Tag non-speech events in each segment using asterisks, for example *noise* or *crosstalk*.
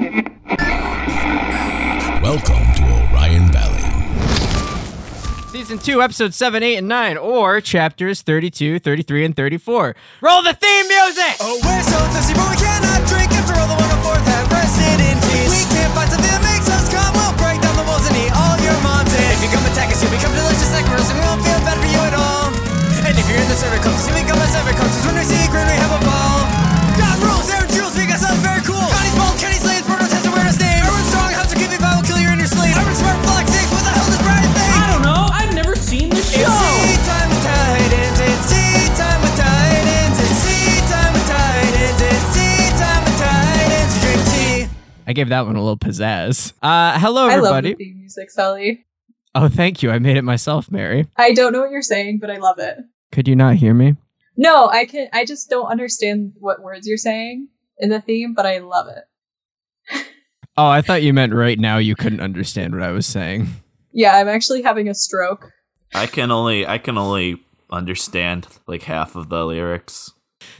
Welcome to Orion Valley. Season 2, Episode 7, 8, and 9, or chapters 32, 33, and 34. Roll the theme music! Oh, we're so thirsty, but we cannot drink after all the one before that rested in peace. We can't find something that makes us calm. We'll break down the walls and eat all your moms. And if you come attack us, you'll become delicious like roast, and we won't feel bad for you at all. And if you're in the server club, you become a server club. Cause when we secret, we have a ball. I gave that one a little pizzazz. Uh, hello, I love the theme music, Sally. Oh, thank you. I made it myself, Mary. I don't know what you're saying, but I love it. Could you not hear me? No, I can. I just don't understand what words you're saying in the theme, but I love it. Oh, I thought you meant right now you couldn't understand what I was saying. Yeah, I'm actually having a stroke. I can only I can only understand like half of the lyrics.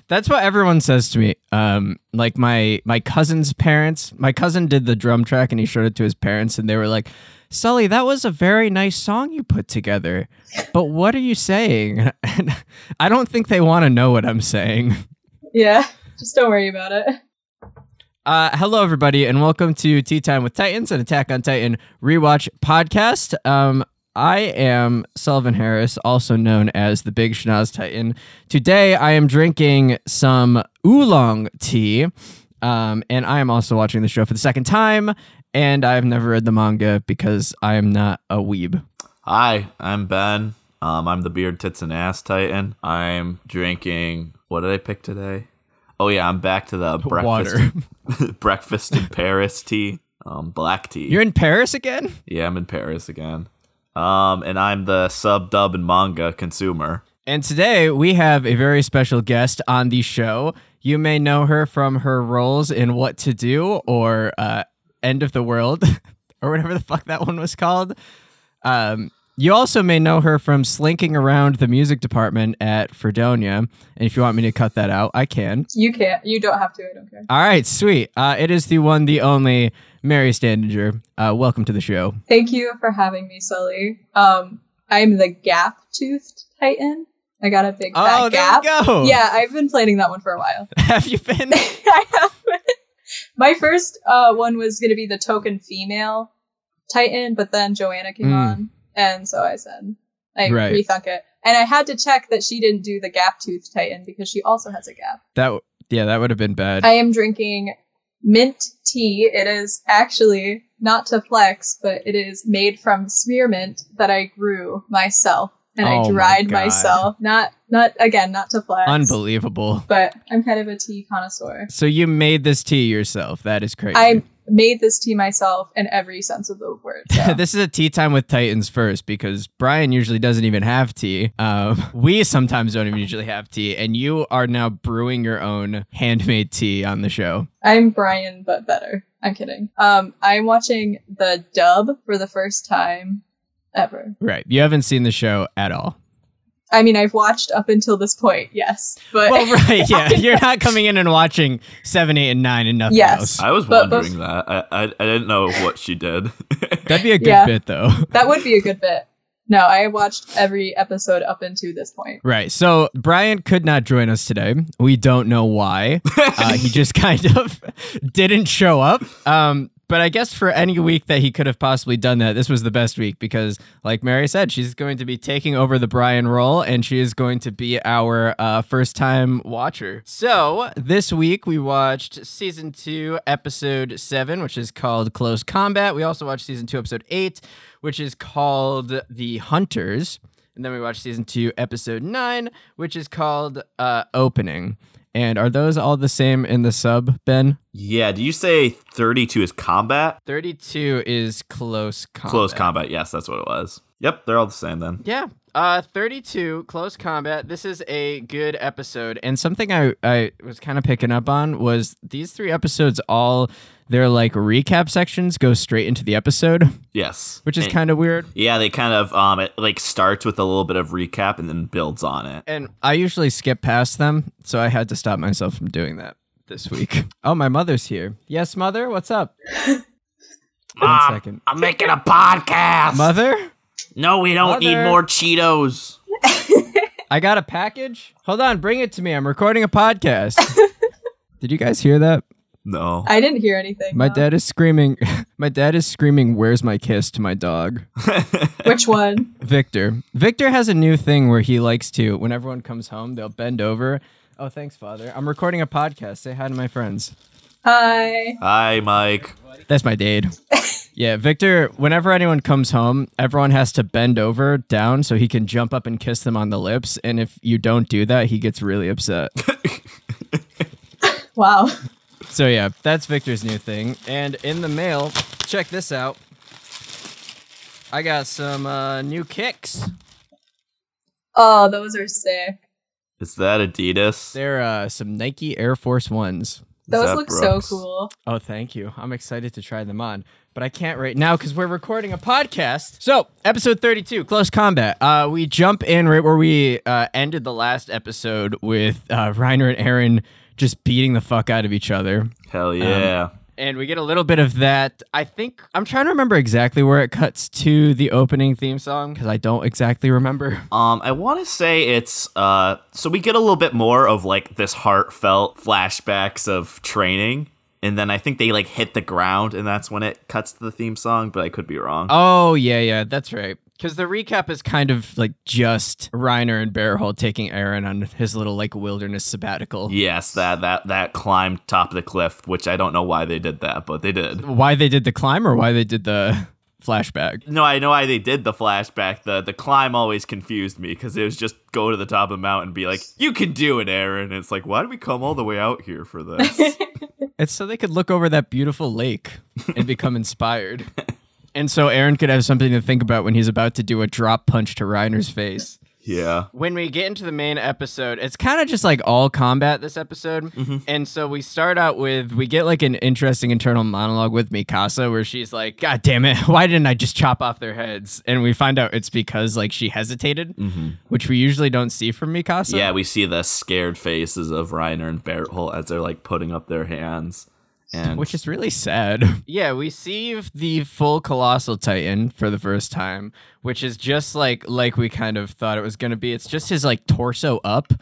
That's what everyone says to me. Um, like my my cousin's parents. My cousin did the drum track and he showed it to his parents, and they were like, "Sully, that was a very nice song you put together, but what are you saying?" *laughs* And I don't think they want to know what I'm saying. Yeah, just don't worry about it. Uh, hello, everybody, and welcome to Tea Time with Titans, an Attack on Titan rewatch podcast. Um, I am Sullivan Harris, also known as the Big Schnoz Titan. Today, I am drinking some oolong tea, um, and I am also watching the show for the second time. And I've never read the manga because I am not a weeb. Hi, I'm Ben. Um, I'm the beard tits and ass titan. I'm drinking. What did I pick today? Oh yeah, I'm back to the *laughs* breakfast *laughs* breakfast in Paris tea. Um, black tea. You're in Paris again? yeah, I'm in Paris again. Um, and I'm the sub dub and manga consumer. And today we have a very special guest on the show. You may know her from her roles in What to Do or uh, End of the World *laughs* or whatever the fuck that one was called. Um, you also may know her from slinking around the music department at Fredonia. And if you want me to cut that out, I can. You can't. You don't have to. I don't care. All right, sweet. Uh, it is the one, the only Mary Standinger. Uh, welcome to the show. Thank you for having me, Sully. Um, I'm the gap-toothed Titan. I got a big fat Oh, there gap. you go. Yeah, I've been planning that one for a while. *laughs* have you been? *laughs* I have. My first uh, one was going to be the token female Titan, but then Joanna came Mm. on, and so I said I Right. rethunk it, and I had to check that she didn't do the gap tooth Titan because she also has a gap. That yeah, that would have been bad. I am drinking mint tea. It is actually not to flex, but it is made from spearmint that I grew myself and Oh I dried God. myself. Not not again, not to flex. Unbelievable. But I'm kind of a tea connoisseur. So you made this tea yourself. That is crazy. I made this tea myself in every sense of the word. so. *laughs* this is a tea time with Titans first because Brian usually doesn't even have tea. Um, *laughs* we sometimes don't even usually have tea, and you are now brewing your own handmade tea on the show. I'm Brian, but better. I'm kidding. Um, I'm watching the dub for the first time ever. Right. You haven't seen the show at all. I mean, I've watched up until this point, yes, but Well, *laughs* right. Yeah. You're not coming in and watching 7, 8, and 9 and nothing Yes. else. I was But- but- wondering that. I, I I didn't know what she did. *laughs* That'd be a good Yeah. bit, though. *laughs* that would be a good bit. No, I watched every episode up until this point. Right. So Brian could not join us today. We don't know why. Uh, he just kind of didn't show up. Um, but I guess for any week that he could have possibly done that, this was the best week because, like Mary said, she's going to be taking over the Brian role and she is going to be our uh, first time watcher. So this week we watched season two, episode seven, which is called Close Combat. We also watched season two, episode eight, which is called The Hunters. And then we watched season two, episode nine, which is called uh, Opening. And are those all the same in the sub, Ben? yeah, do you say 32 is combat? 32 is close combat. Close combat. Yes, that's what it was. Yep, they're all the same then. Yeah. Uh 32 close combat. This is a good episode and something I I was kind of picking up on was these 3 episodes all their like recap sections go straight into the episode, Yes. which is kind of weird. Yeah, they kind of um it like starts with a little bit of recap and then builds on it. And I usually skip past them, so I had to stop myself from doing that. this week. *laughs* Oh, my mother's here. Yes, mother. What's up? *laughs* Mom, second. I'm making a podcast. Mother, no, we don't need more Cheetos. *laughs* I got a package. Hold on, bring it to me. I'm recording a podcast. *laughs* Did you guys hear that? No. I didn't hear anything. My no. dad is screaming. *laughs* My dad is screaming, "Where's my kiss?" to my dog. Which one? Victor. Victor has a new thing where he likes to, when everyone comes home, they'll bend over. Oh, thanks, Father. I'm recording a podcast. Say hi to my friends. Hi. Hi, Mike. That's my dade. *laughs* yeah, Victor, whenever anyone comes home, everyone has to bend over down so he can jump up and kiss them on the lips. And if you don't do that, he gets really upset. *laughs* Wow. so, yeah, that's Victor's new thing. And in the mail, check this out. I got some uh, new kicks. Oh, those are sick. Is that Adidas? They're uh, some Nike Air Force Ones. Those that look Brooks? so cool. Oh, thank you. I'm excited to try them on, but I can't right now because we're recording a podcast. So, episode 32, Close Combat. Uh, we jump in right where we uh, ended the last episode with uh, Reiner and Eren just beating the fuck out of each other. Hell yeah. And we get a little bit of that. I think I'm trying to remember exactly where it cuts to the opening theme song because I don't exactly remember. *laughs* Um, I want to say it's uh, so we get a little bit more of like this heartfelt flashbacks of training, and then I think they like hit the ground, and that's when it cuts to the theme song. But I could be wrong. Oh, yeah, yeah, that's right. Because the recap is kind of like just Reiner and Berthold taking Eren on his little like wilderness sabbatical. Yes, that that that climb top of the cliff, which I don't know why they did that, but they did. Why they did the climb or why they did the *laughs* flashback? No, I know why they did the flashback. The the climb always confused me because it was just go to the top of the mountain and be like, "You can do it, Eren." And it's like, why did we come all the way out here for this? *laughs* It's so they could look over that beautiful lake and become inspired. *laughs* And so Eren could have something to think about when he's about to do a drop punch to Reiner's face. yeah. When we get into the main episode, it's kind of just like all combat this episode. Mm-hmm. And so we start out with we get like an interesting internal monologue with Mikasa where she's like, God damn it, *laughs* why didn't I just chop off their heads? And we find out it's because like she hesitated, mm-hmm. which we usually don't see from Mikasa. Yeah, we see the scared faces of Reiner and Berthold as they're like putting up their hands. And Which is really sad. *laughs* Yeah, we see the full colossal titan for the first time, which is just like like we kind of thought it was gonna be. It's just his like torso up,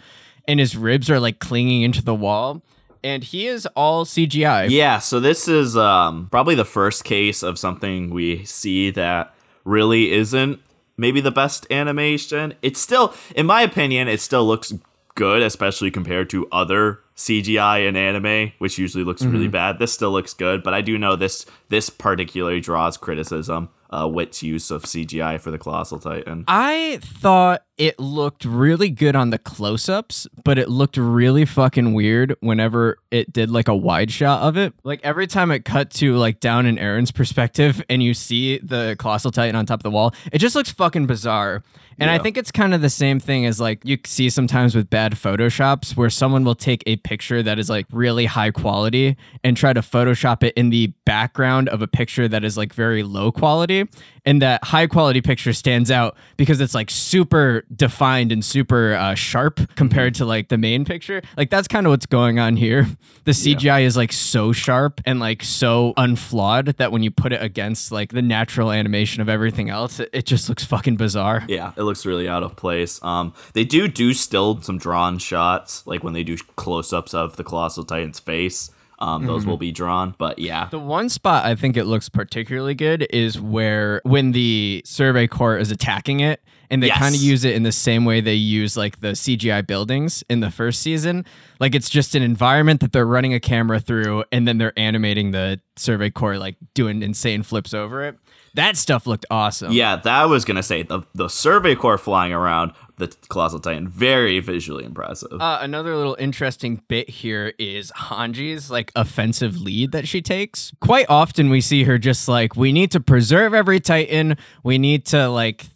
and his ribs are like clinging into the wall, and he is all CGI. Yeah, so this is um, probably the first case of something we see that really isn't maybe the best animation. It's still, in my opinion, it still looks good, especially compared to other CGI in anime, which usually looks really bad. This still looks good, but I do know this this particularly draws criticism. Uh, Wit's use of CGI for the Colossal Titan. I thought it looked really good on the close-ups, but it looked really fucking weird whenever it did like a wide shot of it. Like every time it cut to like down in Eren's perspective and you see the colossal titan on top of the wall, it just looks fucking bizarre. And I think it's kind of the same thing as like you see sometimes with bad photoshops where someone will take a picture that is like really high quality and try to photoshop it in the background of a picture that is like very low quality and that high quality picture stands out because it's like super defined and super uh, sharp compared to like the main picture like that's kind of what's going on here the cgi is like so sharp and like so unflawed that when you put it against like the natural animation of everything else it, it just looks fucking bizarre Yeah, it looks really out of place. Um, they do do still some drawn shots, like when they do close-ups of the Colossal Titan's face. Um, those will be drawn, but yeah, The one spot I think it looks particularly good is where when the survey corps is attacking it and they Yes. kind of use it in the same way they use like the CGI buildings in the first season. Like it's just an environment that they're running a camera through and then they're animating the survey corps like doing insane flips over it. That stuff looked awesome. yeah, that was gonna say the the Survey Corps flying around the Colossal Titan, very visually impressive. Uh, another little interesting bit here is Hanji's like offensive lead that she takes. Quite often we see her just like, we need to preserve every Titan. We need to like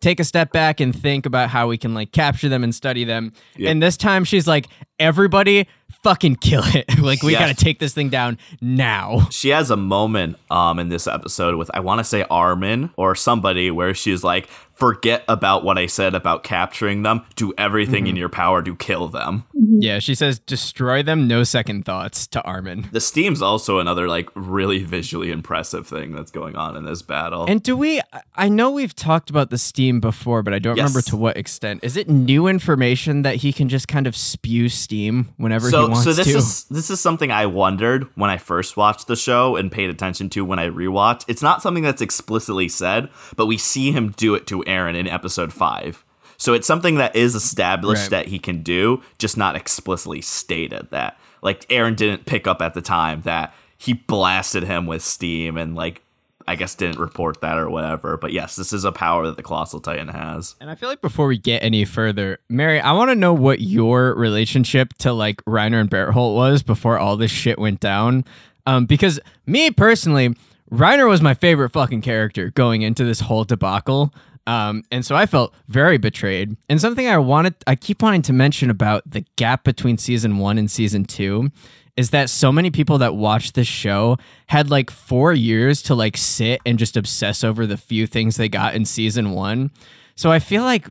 take a step back and think about how we can like capture them and study them. Yep. And this time she's like, everybody fucking kill it. *laughs* like we Yes. got to take this thing down now. *laughs* she has a moment um in this episode with I want to say Armin or somebody where she's like, "Forget about what I said about capturing them. Do everything in mm-hmm. your power to kill them." Mm-hmm. Yeah, she says destroy them, no second thoughts to Armin. The steam's also another like really visually impressive thing that's going on in this battle. And do we I know we've talked about the steam before, but I don't remember to what extent. Is it new information that he can just kind of spew steam whenever he so wants so this to? is this is something I wondered when I first watched the show and paid attention to when I rewatched. It's not something that's explicitly said, but we see him do it to Eren in episode 5. So it's something that is established Right. that he can do, just not explicitly stated that. Like Eren didn't pick up at the time that he blasted him with steam and like I guess didn't report that or whatever. But yes, this is a power that the Colossal Titan has. And I feel like before we get any further, Mary, I want to know what your relationship to like Reiner and Berthold was before all this shit went down. Um, because me personally, Reiner was my favorite fucking character going into this whole debacle. Um, and so I felt very betrayed. And something I wanted, I keep wanting to mention about the gap between season one and season two is that so many people that watched this show had like four years to like sit and just obsess over the few things they got in season one. So I feel like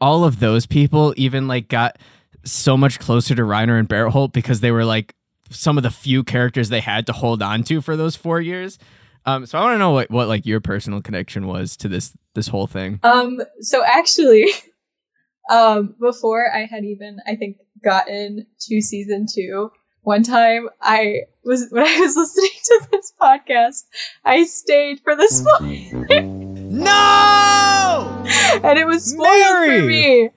all of those people even like got so much closer to Reiner and Berthold because they were like some of the few characters they had to hold on to for those four years. Um, so I want to know what, what like your personal connection was to this this whole thing. Um, so actually, *laughs* um, before I had even, I think, gotten to season two, one time I was, *laughs* when I was listening to this podcast, I stayed for the spoiler, *laughs* No! and it was spoiled Mary! for me.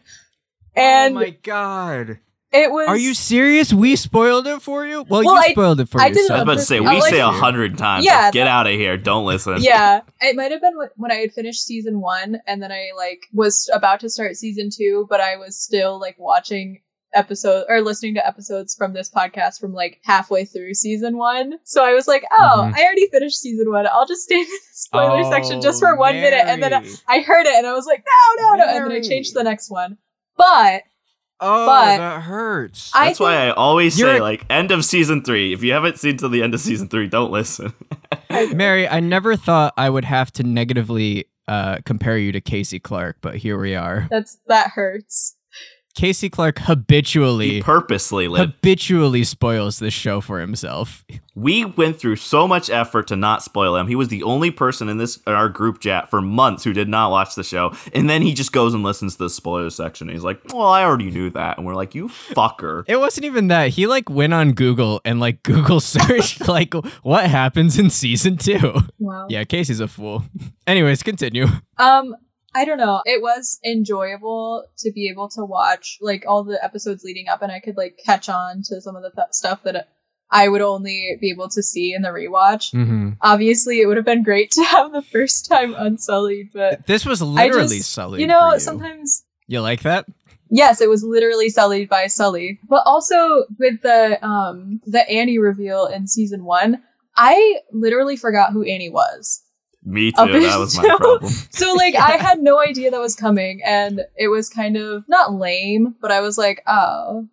And oh my god! It was. Are you serious? We spoiled it for you. Well, Well, you I- spoiled it for I did it I was about to say, we like say a hundred times, Yeah, like, get that- out of here, don't listen. yeah, it might have been when I had finished season one, and then I like was about to start season two, but I was still like watching episode or listening to episodes from this podcast from like halfway through season one. So I was like, oh, Mhm. I already finished season one. I'll just stay in the *laughs* spoiler section just for Oh, one minute, and then I, I heard it, and I was like, no, no, no, and then I changed the next one. But Oh, but- that hurts. I That's why I always say, like, end of season three. If you haven't seen till the end of season three, don't listen. *laughs* Mary, I never thought I would have to negatively uh, compare you to Casey Clark, but here we are. that's that hurts. Casey Clark he habitually purposely lived. habitually spoils this show for himself. we went through so much effort to not spoil him. He was the only person in this in our group chat for months who did not watch the show, and then he just goes and listens to the spoiler section. And he's like, "Well, I already knew that," and we're like, "You fucker." It wasn't even that. He like went on Google and like Google *laughs* searched like what happens in season 2. Wow. Yeah, Casey's a fool. *laughs* Anyways, continue. Um, I don't know. It was enjoyable to be able to watch like all the episodes leading up, and I could like catch on to some of the th- stuff that I would only be able to see in the rewatch. Mm-hmm. Obviously, it would have been great to *laughs* have the first time unsullied, but This was literally just, Sully. you know, you. sometimes you like that? yes, it was literally sullied by Sully. But also with the um the Annie reveal in season one, I literally forgot who Annie was. Me too. That was my until- problem. *laughs* So like I had no idea that was coming and it was kind of not lame, but I was like, oh,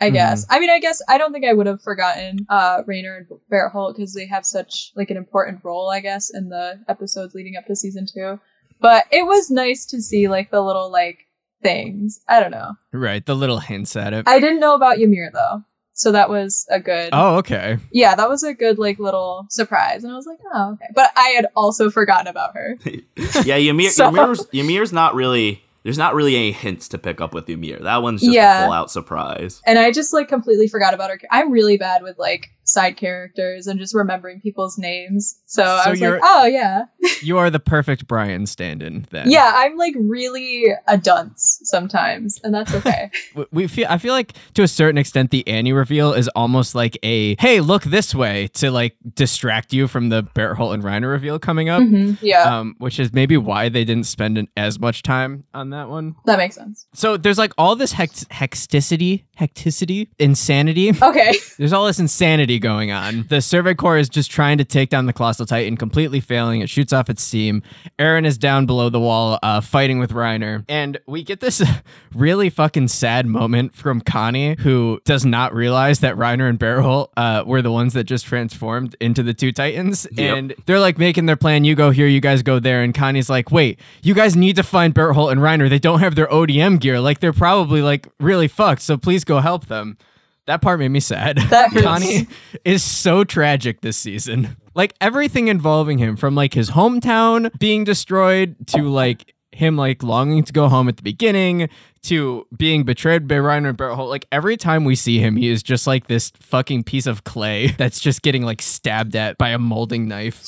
I Mhm. guess. I mean, I guess I don't think I would have forgotten uh Reiner and Berthold because they have such like an important role, I guess, in the episodes leading up to season two. But it was nice to see like the little like things. I don't know. Right, the little hints at it. I didn't know about Ymir though. So that was a good oh, okay. yeah, that was a good like little surprise. And I was like, oh okay. But I had also forgotten about her. *laughs* yeah, Ymir, *laughs* So- Ymir's, Ymir's not really. There's not really any hints to pick up with Ymir. That one's just Yeah. a full out surprise. and I just like completely forgot about her. I'm really bad with like side characters and just remembering people's names. So, So I was like, oh yeah, *laughs* You are the perfect Brian stand-in then. yeah. I'm like really a dunce sometimes, and that's okay. *laughs* We feel I feel like to a certain extent the Annie reveal is almost like a hey look this way to like distract you from the Berthold and Reiner reveal coming up. Mhm, Yeah, Um, which is maybe why they didn't spend an, as much time on that one. That makes sense. So there's like all this hex- hecticity, hecticity, insanity. Okay. *laughs* There's all this insanity going on. The Survey Corps is just trying to take down the Colossal Titan, completely failing. It shoots off its steam. Eren is down below the wall, uh, fighting with Reiner. And we get this *laughs* really fucking sad moment from Connie, who does not realize that Reiner and Berthold uh, were the ones that just transformed into the two Titans. Yep. And they're like making their plan. You go here, you guys go there. And Connie's like, wait, you guys need to find Berthold and Reiner. They don't have their ODM gear. Like, they're probably like really fucked. So please go help them. That part made me sad. *laughs* That. Connie is so tragic this season. Like everything involving him, from like his hometown being destroyed to like him like longing to go home at the beginning to being betrayed by Reiner and Berthold. Like every time we see him, he is just like this fucking piece of clay *laughs* that's just getting like stabbed at by a molding knife.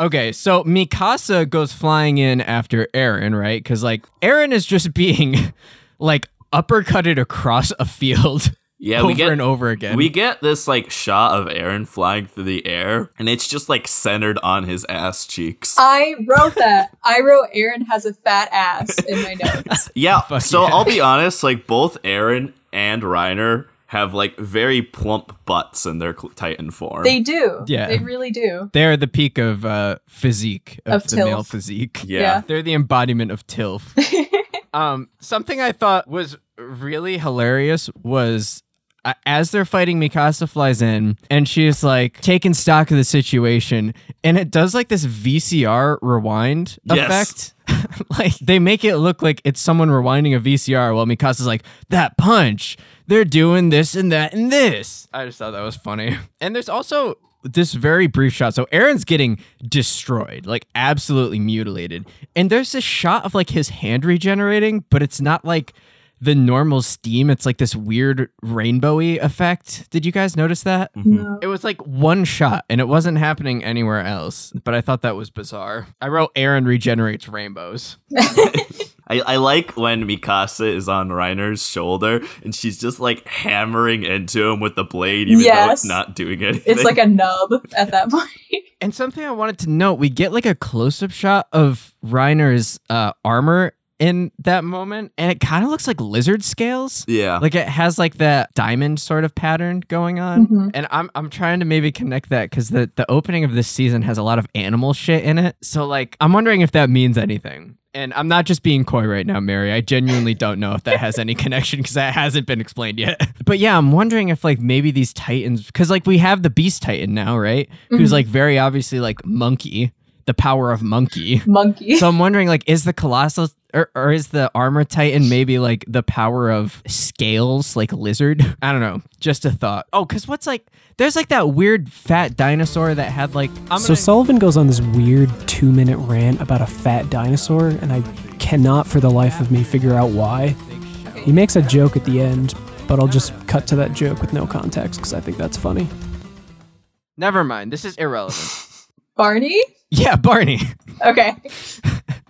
Okay, so Mikasa goes flying in after Eren, right? Because like Eren is just *laughs* being like uppercutted across a field Yeah, *laughs* over we get and over again. we get this like shot of Eren flying through the air, and it's just like centered on his ass cheeks. I wrote that. I wrote Eren has a fat ass in my *laughs* notes. Yeah, Fuck so yeah. I'll be honest, like both Eren and Reiner have like very plump butts in their cl- Titan form. They do. Yeah. They really do. They're the peak of uh, physique of, Of the male physique. yeah. yeah. They're the embodiment of tilth. *laughs* um, something I thought was really hilarious was uh, as they're fighting, Mikasa flies in and she's like taking stock of the situation, and it does like this VCR rewind Yes. effect. *laughs* like they make it look like it's someone rewinding a VCR while Mikasa's like, that punch, they're doing this and that and this. I just thought that was funny. *laughs* And there's also this very brief shot. So Eren's getting destroyed, like absolutely mutilated. And there's this shot of like his hand regenerating, but it's not like the normal steam. It's like this weird rainbowy effect. Did you guys notice that? No. It was like one shot and it wasn't happening anywhere else. But I thought that was bizarre. I wrote Eren regenerates rainbows. *laughs* I, I like when Mikasa is on Reiner's shoulder and she's just like hammering into him with the blade, even though it's Yes. not doing anything. It's like a nub at that *laughs* point. And something I wanted to note, we get like a close-up shot of Reiner's uh, armor in that moment, and it kind of looks like lizard scales. yeah. Like it has like that diamond sort of pattern going on. Mhm. And I'm I'm trying to maybe connect that because the, the opening of this season has a lot of animal shit in it. So like I'm wondering if that means anything. And I'm not just being coy right now, Mary. I genuinely don't know if that has any *laughs* connection because that hasn't been explained yet. *laughs* But yeah, I'm wondering if like maybe these titans because like we have the beast titan now, right? Who's Mhm. like very obviously like monkey, the power of monkey. *laughs* Monkey. So I'm wondering, like, is the colossal or, or is the armor titan maybe like the power of scales, like lizard? *laughs* I don't know. Just a thought. Oh, because what's like, there's like that weird fat dinosaur that had like. I'm so gonna- Sullivan goes on this weird two minute rant about a fat dinosaur, and I cannot for the life of me figure out why. He makes a joke at the end, but I'll just cut to that joke with no context because I think that's funny. Never mind. This is irrelevant. Barney? yeah, Barney. Okay. *laughs*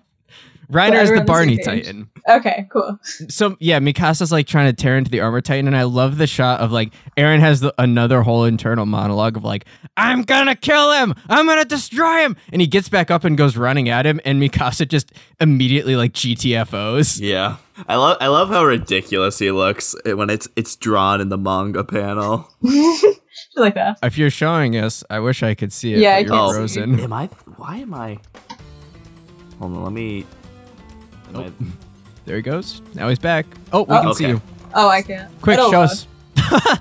Reiner is the on the Barney. Titan. Okay, cool. So yeah, Mikasa's like trying to tear into the armor titan, and I love the shot of like Eren has the, another whole internal monologue of like, "I'm gonna kill him, I'm gonna destroy him," and he gets back up and goes running at him, and Mikasa just immediately like GTFOs. yeah. I love I love how ridiculous he looks when it's it's drawn in the manga panel. *laughs* *laughs* Like that. If you're showing us, I wish I could see it. Yeah, but I you're can't see. frozen. Am I why am I Hold on, let me am I- *laughs* There he goes. Now he's back. Oh, we Oh, can see okay. you. Oh, I can't. Quick, show load. us. *laughs*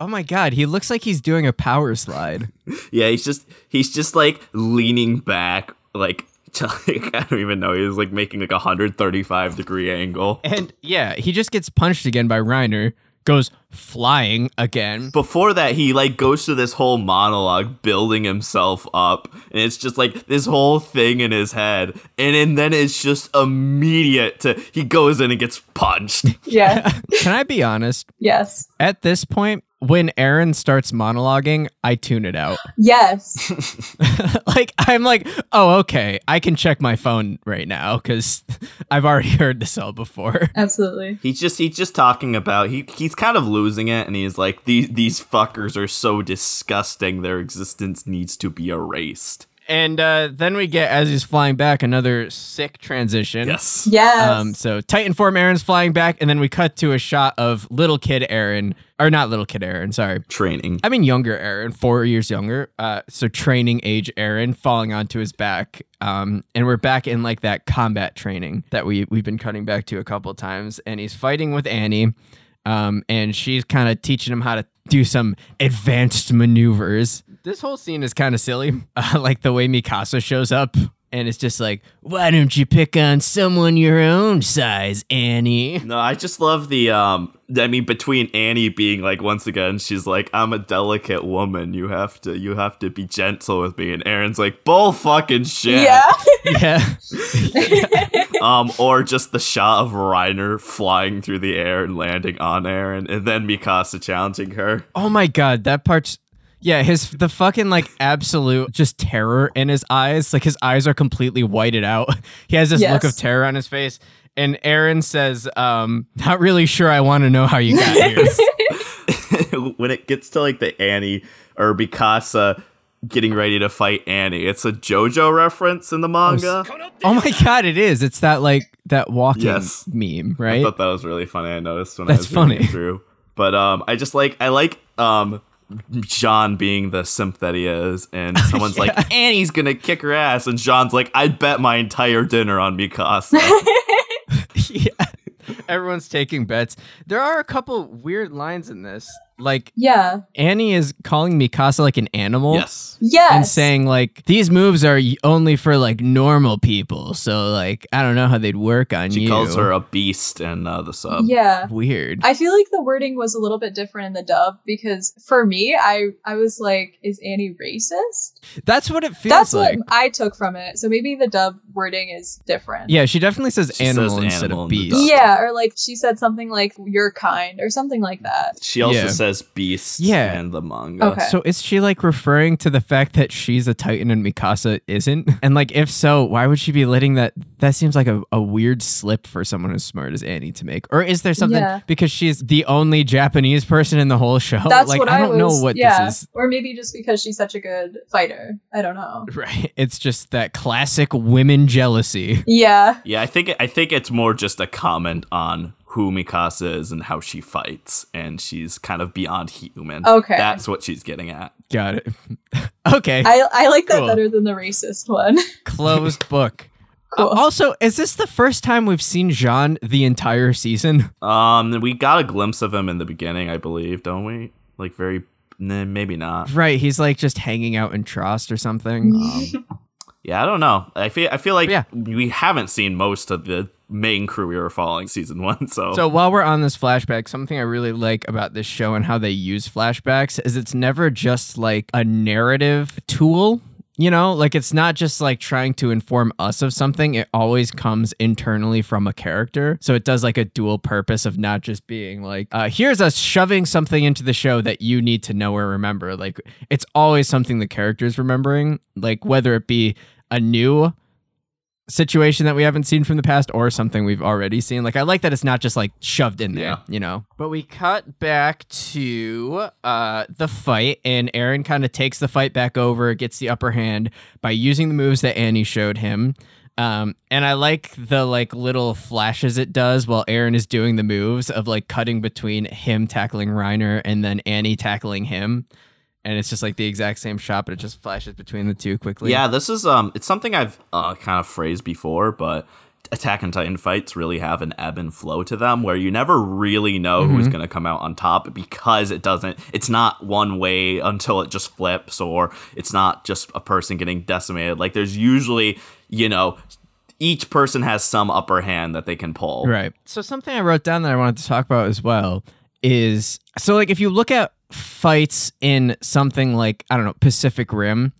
oh my god, he looks like he's doing a power slide. *laughs* Yeah, he's just he's just like leaning back like to, like, I don't even know. He's like making like a 135 degree angle. And yeah, he just gets punched again by Reiner, goes flying again. Before that, he like goes through this whole monologue building himself up, and it's just like this whole thing in his head, and, and then it's just immediate to he goes in and gets punched. *laughs* Yeah. *laughs* Can I be honest? yes. At this point, when Eren starts monologuing, I tune it out. *laughs* Yes. like I'm like, oh, okay, I can check my phone right now because I've already heard this all before. Absolutely. He's just he's just talking about he he's kind of losing it, and he's like these these fuckers are so disgusting. Their existence needs to be erased. And uh, then we get as he's flying back another sick transition. Yes. Yes. Um, so Titan form Eren's flying back, and then we cut to a shot of little kid Eren, or not little kid Eren, sorry. Training. I mean younger Eren, four years younger. Uh, so training age Eren falling onto his back. Um, and we're back in like that combat training that we we've been cutting back to a couple times, and he's fighting with Annie. Um, and she's kind of teaching him how to do some advanced maneuvers. This whole scene is kind of silly, *laughs* uh, like the way Mikasa shows up. And it's just like, why don't you pick on someone your own size, Annie? No, I just love the um I mean between Annie being like once again she's like I'm a delicate woman you have to you have to be gentle with me and Eren's like bull fucking shit yeah. *laughs* Yeah. *laughs* um or just the shot of Reiner flying through the air and landing on Eren and then Mikasa challenging her Oh my god, that part's yeah, his the fucking like absolute just terror in his eyes. Like his eyes are completely whited out. *laughs* He has this look of terror on his face. And Eren says, um, not really sure I want to know how you got here. *laughs* when it gets to like the Annie or Mikasa getting ready to fight Annie it's a JoJo reference in the manga oh my god, it is. It's that like that walking Yes. meme, I right? thought that was really funny. I noticed when That's I was reading funny. it through. But um, I just like I like um John being the simp that he is, and *laughs* someone's like Annie's gonna kick her ass, and John's like I'd bet my entire dinner on Mikasa. *laughs* *laughs* yeah. Everyone's taking bets. There are a couple weird lines in this. Like Yeah. Annie is calling Mikasa like an animal. yes, Yes. and saying like these moves are only for like normal people so like i don't know how they'd work on she you She calls her a beast and uh, the sub. yeah. weird I feel like the wording was a little bit different in the dub because for me, I I was like, is Annie racist? that's what it feels That's like what I took from it. So maybe the dub wording is different. yeah she definitely says She animal says instead animal of beast. Yeah, or like she said something like "you're kind" or something like that. She also Yeah. says beast Yeah. in the manga. Okay. so is she like referring to the fact that she's a titan and mikasa isn't *laughs* and like if so why would she be letting that that seems like a, a weird slip for someone as smart as annie to make or is there something Yeah. because she's the only japanese person in the whole show That's like what i I, don't was. know what yeah, this is or maybe just because she's such a good fighter. I don't know. *laughs* right it's just that classic women jealousy Yeah. Yeah, I think I think it's more just a comment on who Mikasa is and how she fights, and she's kind of beyond human. Okay. that's what she's getting at. Got it. *laughs* okay. I I like that Cool. better than the racist one. *laughs* Closed *laughs* book. Cool. Uh, also, is this the first time we've seen Jean the entire season? Um, we got a glimpse of him in the beginning, I believe, don't we? Like very, nah, maybe not. Right. He's like just hanging out in Trost or something. Um, yeah, I don't know. I feel I feel like Yeah. we haven't seen most of the main crew we were following season one. *laughs* So, So while we're on this flashback, something I really like about this show and how they use flashbacks is it's never just like a narrative tool. You know, like it's not just like trying to inform us of something. It always comes internally from a character. So it does like a dual purpose of not just being like, uh, here's us shoving something into the show that you need to know or remember. Like it's always something the character is remembering, like whether it be a new situation that we haven't seen from the past or something we've already seen. Like I like that it's not just like shoved in there, Yeah. you know. But we cut back to uh the fight and Eren kind of takes the fight back over, gets the upper hand by using the moves that Annie showed him. Um and I like the like little flashes it does while Eren is doing the moves of like cutting between him tackling Reiner and then Annie tackling him. And it's just like the exact same shot, but it just flashes between the two quickly. yeah, this is um, it's something I've uh, kind of phrased before, but Attack and Titan fights really have an ebb and flow to them, where you never really know who's going to come out on top because it doesn't. It's not one way until it just flips, or it's not just a person getting decimated. Like there's usually, you know, each person has some upper hand that they can pull. Right. So something I wrote down that I wanted to talk about as well is so like if you look at fights in something like I don't know Pacific Rim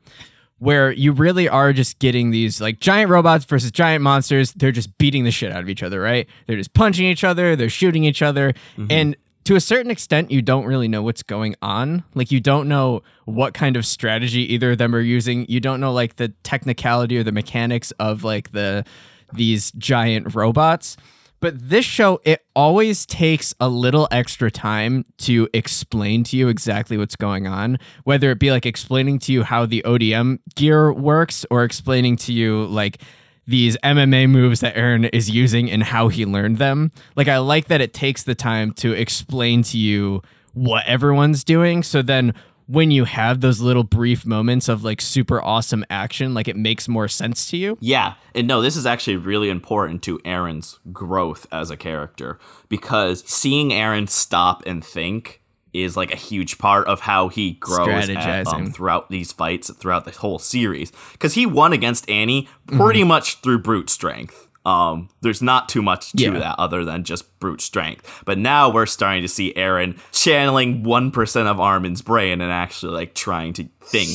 where you really are just getting these like giant robots versus giant monsters. They're just beating the shit out of each other right? They're just punching each other. They're shooting each other. Mm-hmm. And to a certain extent you don't really know what's going on. Like you don't know what kind of strategy either of them are using. You don't know like the technicality or the mechanics of like the these giant robots But this show, it always takes a little extra time to explain to you exactly what's going on, whether it be like explaining to you how the ODM gear works or explaining to you like these MMA moves that Eren is using and how he learned them. Like, I like that it takes the time to explain to you what everyone's doing. So then when you have those little brief moments of like super awesome action, like it makes more sense to you. Yeah, and no, this is actually really important to Eren's growth as a character because seeing Eren stop and think is like a huge part of how he grows at, um, throughout these fights throughout the whole series because he won against Annie pretty Mm-hmm. much through brute strength. Um, there's not too much to Yeah. that other than just brute strength. But now we're starting to see Eren channeling one percent of Armin's brain and actually like trying to think.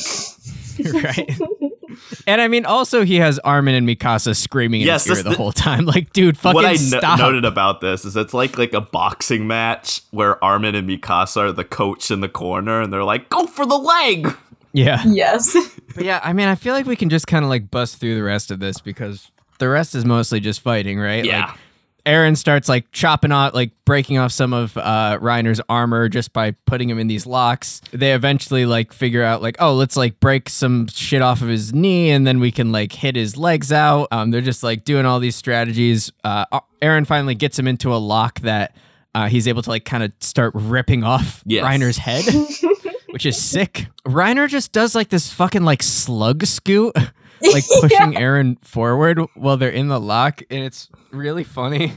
*laughs* right. And I mean, also he has Armin and Mikasa screaming in Yes, his ear this- the whole time. *laughs* Like, dude, fucking what I no- stop. noted about this is it's like like a boxing match where Armin and Mikasa are the coach in the corner, and they're like, "Go for the leg." yeah, Yes. but yeah. I mean, I feel like we can just kind of like bust through the rest of this because the rest is mostly just fighting, right? Yeah. Like, Eren starts like chopping off, like breaking off some of uh, Reiner's armor just by putting him in these locks. They eventually like figure out like, oh, let's like break some shit off of his knee, and then we can like hit his legs out. Um, they're just like doing all these strategies. Uh, Eren finally gets him into a lock that uh, he's able to like kind of start ripping off Yes. Reiner's head, *laughs* which is sick. Reiner just does like this fucking like slug scoot. *laughs* *laughs* Like pushing Eren forward while they're in the lock, and it's really funny.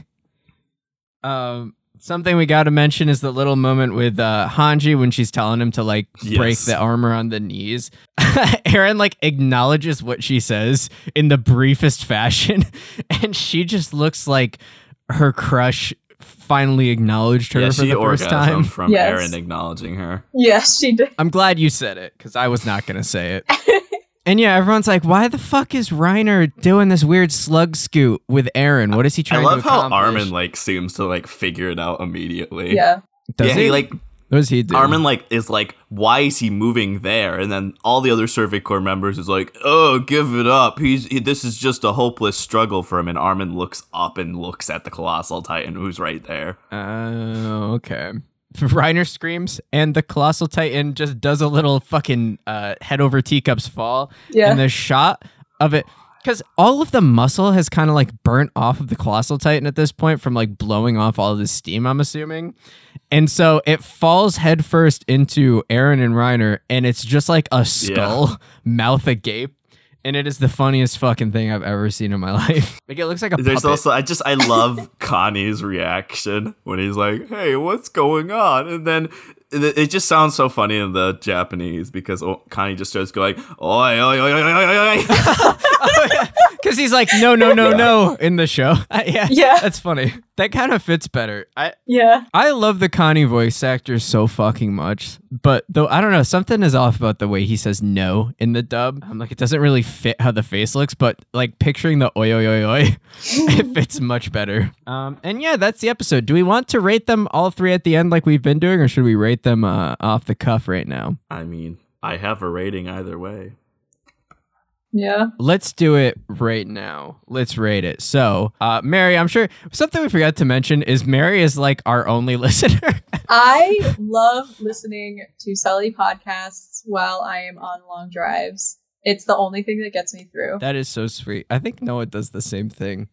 Um, something we got to mention is the little moment with uh, Hanji when she's telling him to like break the armor on the knees. *laughs* Eren like acknowledges what she says in the briefest fashion, *laughs* and she just looks like her crush finally acknowledged her yeah, for the first orgasmed time. from Yes. Eren acknowledging her. yes, she did. I'm glad you said it because I was not gonna say it. And yeah, everyone's like, "Why the fuck is Reiner doing this weird slug scoot with Eren? What is he trying?" I love to how accomplish?" Armin like seems to like figure it out immediately. Yeah. Does yeah, he? he like what does he do? Armin like is like, why is he moving there? And then all the other Survey Corps members is like, oh, give it up. He's he, this is just a hopeless struggle for him. And Armin looks up and looks at the colossal titan who's right there. Oh, okay. *laughs* Reiner screams, and the colossal titan just does a little fucking uh, head over teacups fall. Yeah. And the shot of it, because all of the muscle has kind of like burnt off of the colossal titan at this point from like blowing off all of the steam. I'm assuming, and so it falls headfirst into Eren and Reiner, and it's just like a skull, *laughs* mouth agape. And it is the funniest fucking thing I've ever seen in my *laughs* life. Like it looks like a There's puppet. also I just I love *laughs* Connie's reaction when he's like, "Hey, what's going on?" And then it it just sounds so funny in the Japanese because oh, Connie just starts going, "Oi, oi, oi, oi, oi, oi, oi." *laughs* Because he's like, no, no, no, no, in the show. Uh, yeah, Yeah. that's funny. That kind of fits better. I Yeah. I love the Connie voice actor so fucking much, but though I don't know, something is off about the way he says no in the dub. I'm like, it doesn't really fit how the face looks, but like picturing the oi oi oi oi, *laughs* it *laughs* fits much better. Um, and yeah, that's the episode. Do we want to rate them all three at the end like we've been doing, or should we rate them uh, off the cuff right now? I mean, I have a rating either way. Yeah. Let's do it right now. Let's rate it. So, uh, Mary, I'm sure something we forgot to mention is Mary is like our only *laughs* listener. I love listening to Sully podcasts while I am on long drives. It's the only thing that gets me through. that is so sweet. I think Noah does the same thing.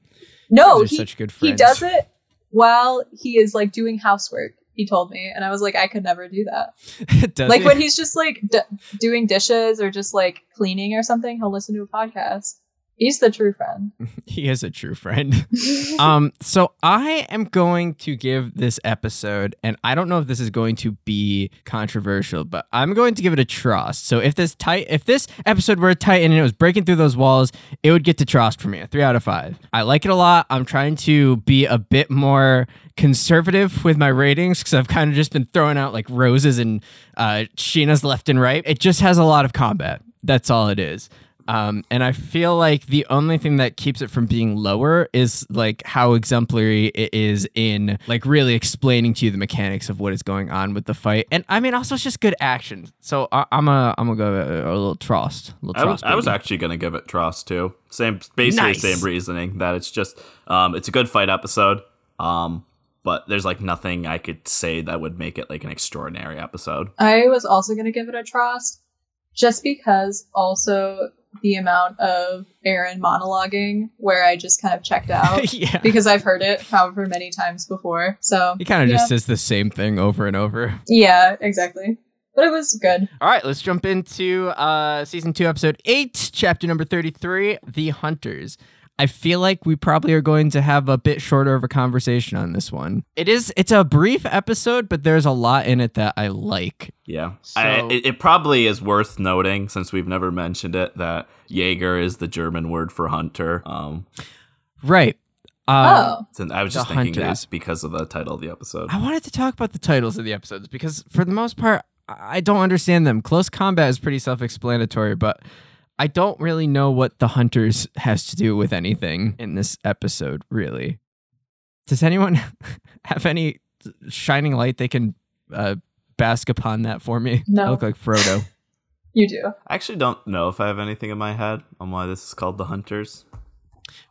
No, They're he, such good friends. he does it while he is like doing housework. He told me, and I was like, I could never do that. *laughs* like he? when he's just like d- doing dishes or just like cleaning or something, he'll listen to a podcast. He's the true friend. *laughs* he is a true friend. *laughs* um, so I am going to give this episode, and I don't know if this is going to be controversial, but I'm going to give it a Trost. So if this tight, if this episode were a Titan and it was breaking through those walls, it would get to Trost for me, a three out of five. I like it a lot. I'm trying to be a bit more conservative with my ratings because I've kind of just been throwing out like roses and uh, Sheena's left and right. It just has a lot of combat. That's all it is. Um, and I feel like the only thing that keeps it from being lower is like how exemplary it is in like really explaining to you the mechanics of what is going on with the fight. And I mean, also it's just good action. So I, I'm a I'm gonna go a, a little Trost. A little I was, Trost. I was actually gonna give it Trost too. Same, basically Nice. same reasoning that it's just, um, it's a good fight episode. Um, but there's like nothing I could say that would make it like an extraordinary episode. I was also going to give it a Trost just because also the amount of Eren monologuing where I just kind of checked out *laughs* yeah. because I've heard it however many times before. So He kind of yeah. just says the same thing over and over. Yeah, exactly. But it was good. All right, let's jump into uh, season two, episode eight, chapter number 33 The Hunters. I feel like we probably are going to have a bit shorter of a conversation on this one. It is, it's a brief episode, but there's a lot in it that I like. Yeah, So- I, it, it probably is worth noting since we've never mentioned it that Jaeger is the German word for hunter. Um, Right. Uh, oh. since I was The just thinking Hunters. that because of the title of the episode. I wanted to talk about the titles of the episodes because, for the most part, I I don't understand them. Close combat is pretty self explanatory, but I don't really know what the hunters has to do with anything in this episode, really. Does anyone *laughs* have any shining light they can uh, bask upon that for me? No. I look like Frodo. *laughs* You do. I actually don't know if I have anything in my head on why this is called the Hunters.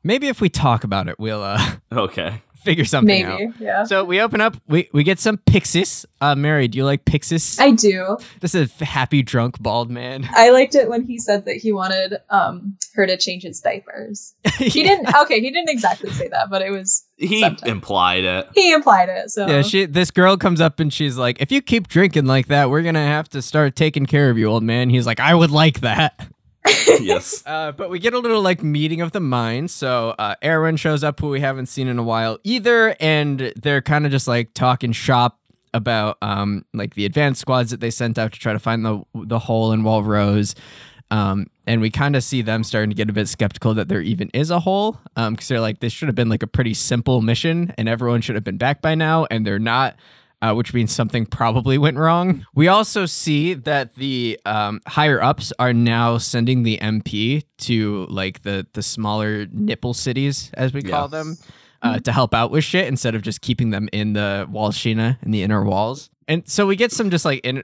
Maybe if we talk about it, we'll uh, *laughs* Okay. figure something out. Maybe. Yeah. So we open up, we, we get some Pixis. Uh, Mary, do you like Pixis? I do. this is a happy, drunk, bald man. I liked it when he said that he wanted um her to change his diapers. *laughs* He didn't okay, he didn't exactly say that, but it was He Sometimes. implied it. he implied it. So Yeah, she. This girl comes up and she's like, "If you keep drinking like that, we're gonna have to start taking care of you, old man." He's like, "I would like that." *laughs* yes. *laughs* Uh, but we get a little like meeting of the minds. So uh, Aaron shows up, who we haven't seen in a while either, and they're kind of just like talking shop about um like the advanced squads that they sent out to try to find the the hole in Wall Rose. Um, and we kind of see them starting to get a bit skeptical that there even is a hole. Um, because they're like, this should have been like a pretty simple mission, and everyone should have been back by now, and they're not uh, which means something probably went wrong. We also see that the um, higher ups are now sending the MP to like the the smaller nipple cities, as we call Yeah. them, uh, to help out with shit instead of just keeping them in the Wall Sina in the inner walls. And so we get some just like in,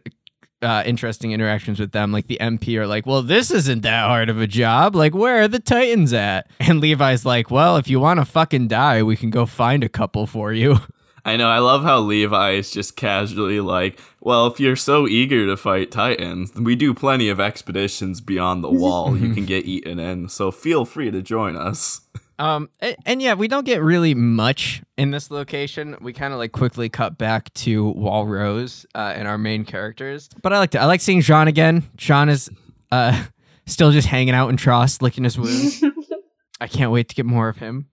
uh, interesting interactions with them. Like the MP are like, "Well, this isn't that hard of a job. Like, where are the Titans at?" And Levi's like, "Well, if you want to fucking die, we can go find a couple for you." *laughs* I know. I love how Levi is just casually like, well, if you're so eager to fight Titans, we do plenty of expeditions beyond the wall you can get eaten in, so feel free to join us. *laughs* Um, and, and yeah, we don't get really much in this location. We kind of like quickly cut back to Wall Rose uh, and our main characters. But I like to, I like seeing Jean again. Jean is uh *laughs* still just hanging out in Trost, licking his wounds. *laughs* I can't wait to get more of him.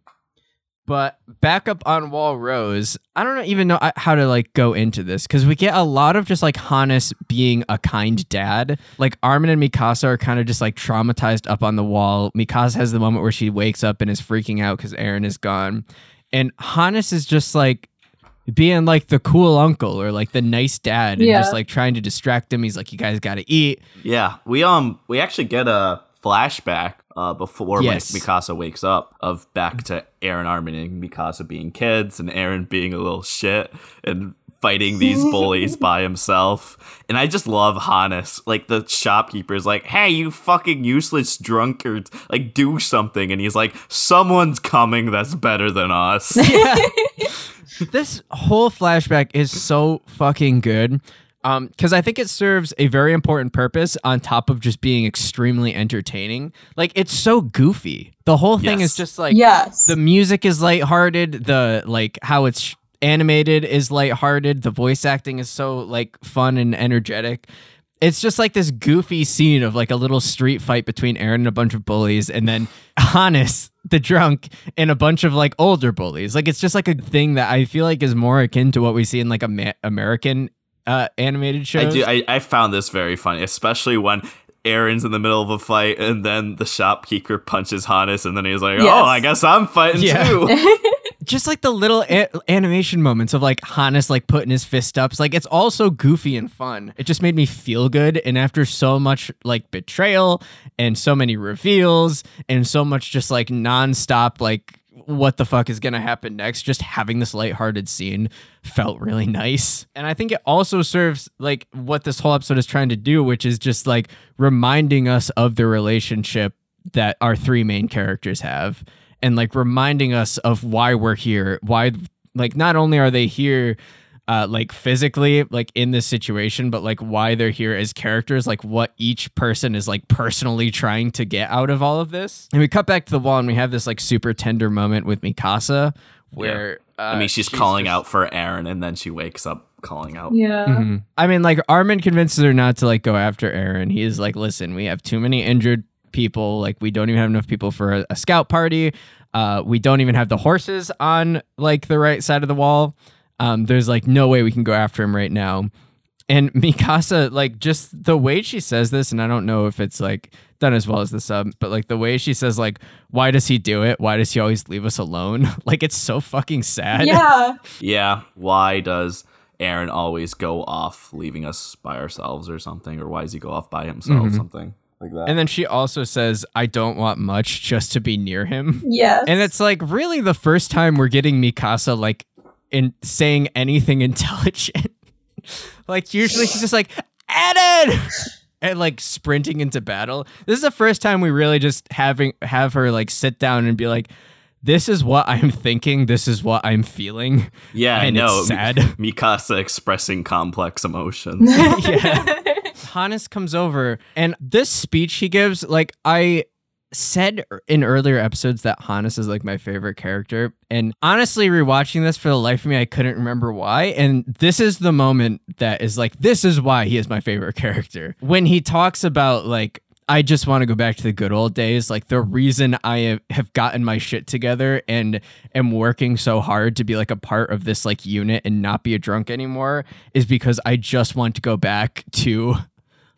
But back up on Wall Rose, I don't even know uh, how to like go into this because we get a lot of just like Hannes being a kind dad. Like Armin and Mikasa are kind of just like traumatized up on the wall. Mikasa has the moment where she wakes up and is freaking out because Eren is gone, and Hannes is just like being like the cool uncle or like the nice dad and Yeah. just like trying to distract him. He's like, "You guys got to eat." Yeah, we um we actually get a flashback uh before Yes. Mi- Mikasa wakes up of back to Eren Armin and Mikasa being kids and Eren being a little shit and fighting these *laughs* bullies by himself. And I just love Hannes. Like the shopkeeper's like, "Hey, you fucking useless drunkards, like do something." And he's like, "Someone's coming that's better than us." *laughs* this whole flashback is so fucking good um because i think it serves a very important purpose on top of just being extremely entertaining like it's so goofy the whole thing Yes. is just like yes. the music is lighthearted the like how it's animated is lighthearted the voice acting is so like fun and energetic it's just like this goofy scene of like a little street fight between Eren and a bunch of bullies, and then *laughs* Hannes, the drunk, and a bunch of like older bullies. Like it's just like a thing that I feel like is more akin to what we see in like Ama- American uh, animated I do. I, I found this very funny, especially when Eren's in the middle of a fight and then the shopkeeper punches Hannes, and then he's like, Yes. "Oh, I guess I'm fighting Yeah. too." *laughs* *laughs* just like the little a- animation moments of like Hannes like putting his fist up. It's like it's all so goofy and fun. It just made me feel good. And after so much like betrayal and so many reveals and so much just like nonstop like what the fuck is gonna happen next, just having this lighthearted scene felt really nice. And I think it also serves like what this whole episode is trying to do, which is just like reminding us of the relationship that our three main characters have and like reminding us of why we're here, why like not only are they here uh like physically like in this situation but like why they're here as characters like what each person is like personally trying to get out of all of this and we cut back to the wall and we have this like super tender moment with mikasa where uh, I mean, she's, calling just- out for Eren, and then she wakes up calling out. Yeah. Mhm. I mean, like Armin convinces her not to like go after Eren. He is like, listen, we have too many injured people. Like, we don't even have enough people for a, a scout party. Uh, we don't even have the horses on like the right side of the wall. Um, there's like no way we can go after him right now. And *laughs* Mikasa, like just the way she says this, and I don't know if it's like done as well as the sub, but like the way she says, like, why does he do it? Why does he always leave us alone? *laughs* like it's so fucking sad. Yeah. *laughs* Yeah, why does Eren always go off, leaving us by ourselves or something? Or why does he go off by himself? Something like that. And then she also says, I don't want much just to be near him. Yeah. And it's like really the first time we're getting Mikasa like in saying anything *laughs* intelligent. like usually she's just like, Eren! And like sprinting into battle. This is the first time we really just having have her like sit down and be like, this is what I'm thinking, this is what I'm feeling. yeah, I and it's know. sad. Mikasa expressing complex emotions. *laughs* yeah. Hannes comes over and this speech he gives, like I said er, in earlier episodes that Hannes is like my favorite character. And honestly, rewatching this for the life of me, I couldn't remember why. And this is the moment that is like, this is why he is my favorite *laughs* character. When he talks about like I just want to go back to the good old days. Like the reason I have- have gotten my shit together and am working so hard to be like a part of this like unit and not be a drunk anymore is because I just want to go back to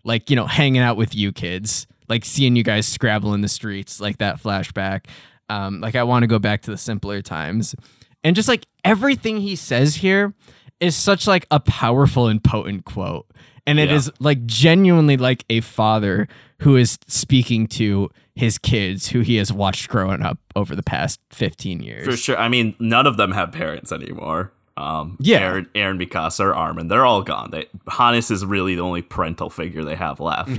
like, you know, hanging out with you kids, like seeing you guys scrabble in the streets, like that flashback. Um, like I want to go back to the simpler times. And just like everything he says here is such like a powerful and potent quote. And it Yeah. is like genuinely like a father who is speaking to his kids who he has watched growing up over the past 15 years. For sure. I mean, none of them have parents anymore. Um, Yeah. Eren, Eren Mikasa or Armin, they're all gone. They, Hannes is really the only parental figure they have left.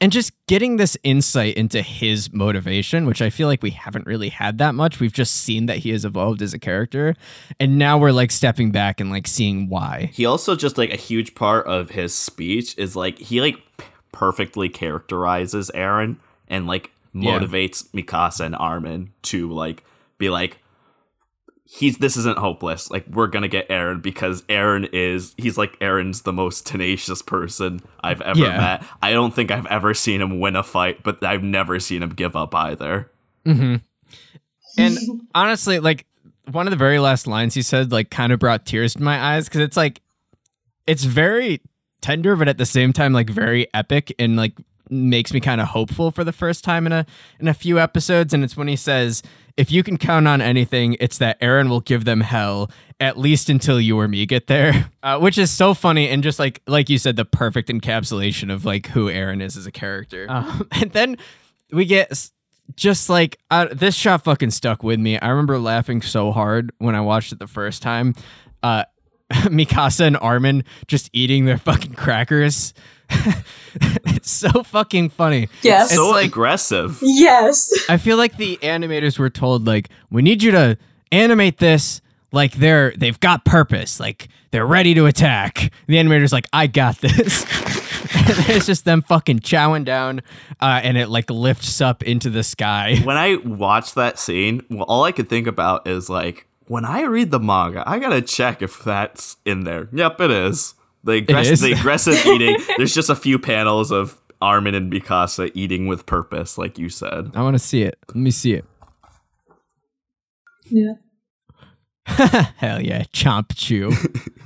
And just getting this insight into his motivation, which I feel like we haven't really had that much. We've just seen that he has evolved as a character, and now we're like stepping back and like seeing why. He also just like a huge part of his speech is like he like perfectly characterizes Eren and like Yeah. motivates Mikasa and Armin to like be like he's this isn't hopeless. Like we're gonna get Eren because Eren is he's like Eren's the most tenacious person I've ever Yeah. met. I don't think I've ever seen him win a fight, but I've never seen him give up either. Mm-hmm. And *laughs* honestly, like one of the very last lines he said, like kind of brought tears to my eyes because it's like it's very tender, but at the same time, like very epic and like makes me kind of hopeful for the first time in a in a few episodes. And it's when he says, "If you can count on anything, it's that Eren will give them hell." At least until you or me get there, *laughs* uh, which is so funny and just like like you said, the perfect encapsulation of like who Eren is as a character. Um, *laughs* and then we get just like uh, this shot fucking stuck with me. I remember laughing so hard when I watched it the first time. Uh, *laughs* Mikasa and Armin just eating their fucking crackers. *laughs* it's so fucking funny. Yes. so like- aggressive. yes. I feel like the animators were told like we need you to animate this like they're they've got purpose, like they're ready to attack. The animators like I got this. *laughs* it's just them fucking chowing down, uh, and it like lifts up into the sky. when I watched that scene, well, all I could think about is like, when I read the manga, I gotta check if that's in there. Yep, it is. The, aggress- is? the aggressive eating. *laughs* There's just a few panels of Armin and Mikasa eating with purpose, like you said. I want to see it. Let me see it. Yeah. *laughs* Hell yeah, chomp chew.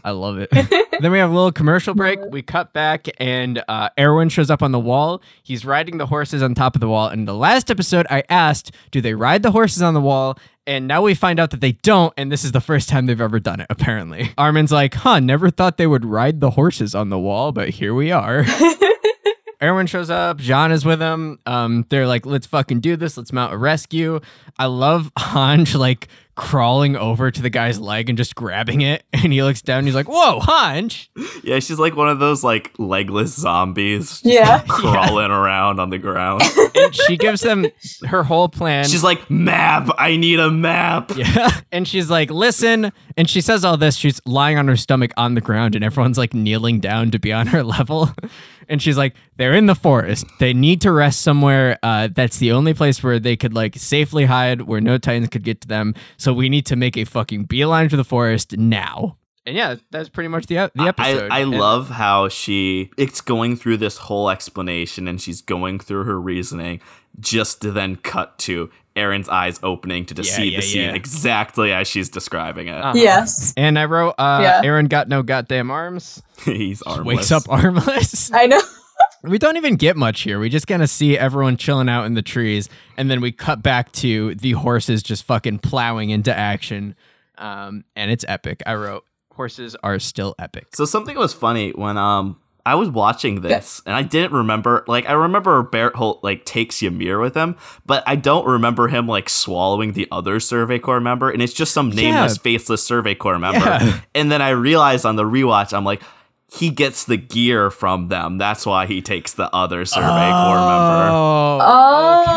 I love it. *laughs* then we have a little commercial break. We cut back, and uh, Erwin shows up on the wall. He's riding the horses on top of the wall. And the last episode, I asked, do they ride the horses on the wall? And now we find out that they don't, and this is the first time they've ever done it, apparently. Armin's like, huh, never thought they would ride the horses on the wall, but here we are. *laughs* Erwin shows up. John is with him. Um, they're like, let's fucking do this. Let's mount a rescue. I love Hanj like crawling over to the guy's leg and just grabbing it. *laughs* And he looks down and he's like, Whoa, hunch. Yeah, she's like one of those like legless zombies. Yeah. like, *laughs* crawling around on the ground. *laughs* And she gives them her whole plan. she's like, map. I need a map. Yeah. And she's like, listen. And she says all this. She's lying on her stomach on the ground, and everyone's like kneeling down to be on her level. And she's like, they're in the forest. They need to rest somewhere. Uh, that's the only place where they could like safely hide, where no Titans could get to them. So we need to make a fucking beeline to the forest now. And yeah, that's pretty much the, the episode. I, I And- love how she it's going through this whole explanation and she's going through her reasoning just to then cut to Eren's eyes opening to, to Yeah, see yeah, the scene yeah. exactly as she's describing it. Uh-huh. Yes. And I wrote, uh, Yeah. Eren got no goddamn arms. *laughs* He's armless. Wakes up armless. *laughs* I know. *laughs* We don't even get much here. We just kind of see everyone chilling out in the trees, and then we cut back to the horses just fucking plowing into action. Um, and it's epic. I wrote, horses are still epic. So something was funny when um I was watching this and I didn't remember like I remember Berthold like takes Ymir with him, but I don't remember him like swallowing the other Survey Corps member, and it's just some nameless, faceless Survey Corps member. Yeah. And then I realized on the rewatch, I'm like, he gets the gear from them. That's why he takes the other Survey Corps oh. member. Oh, okay.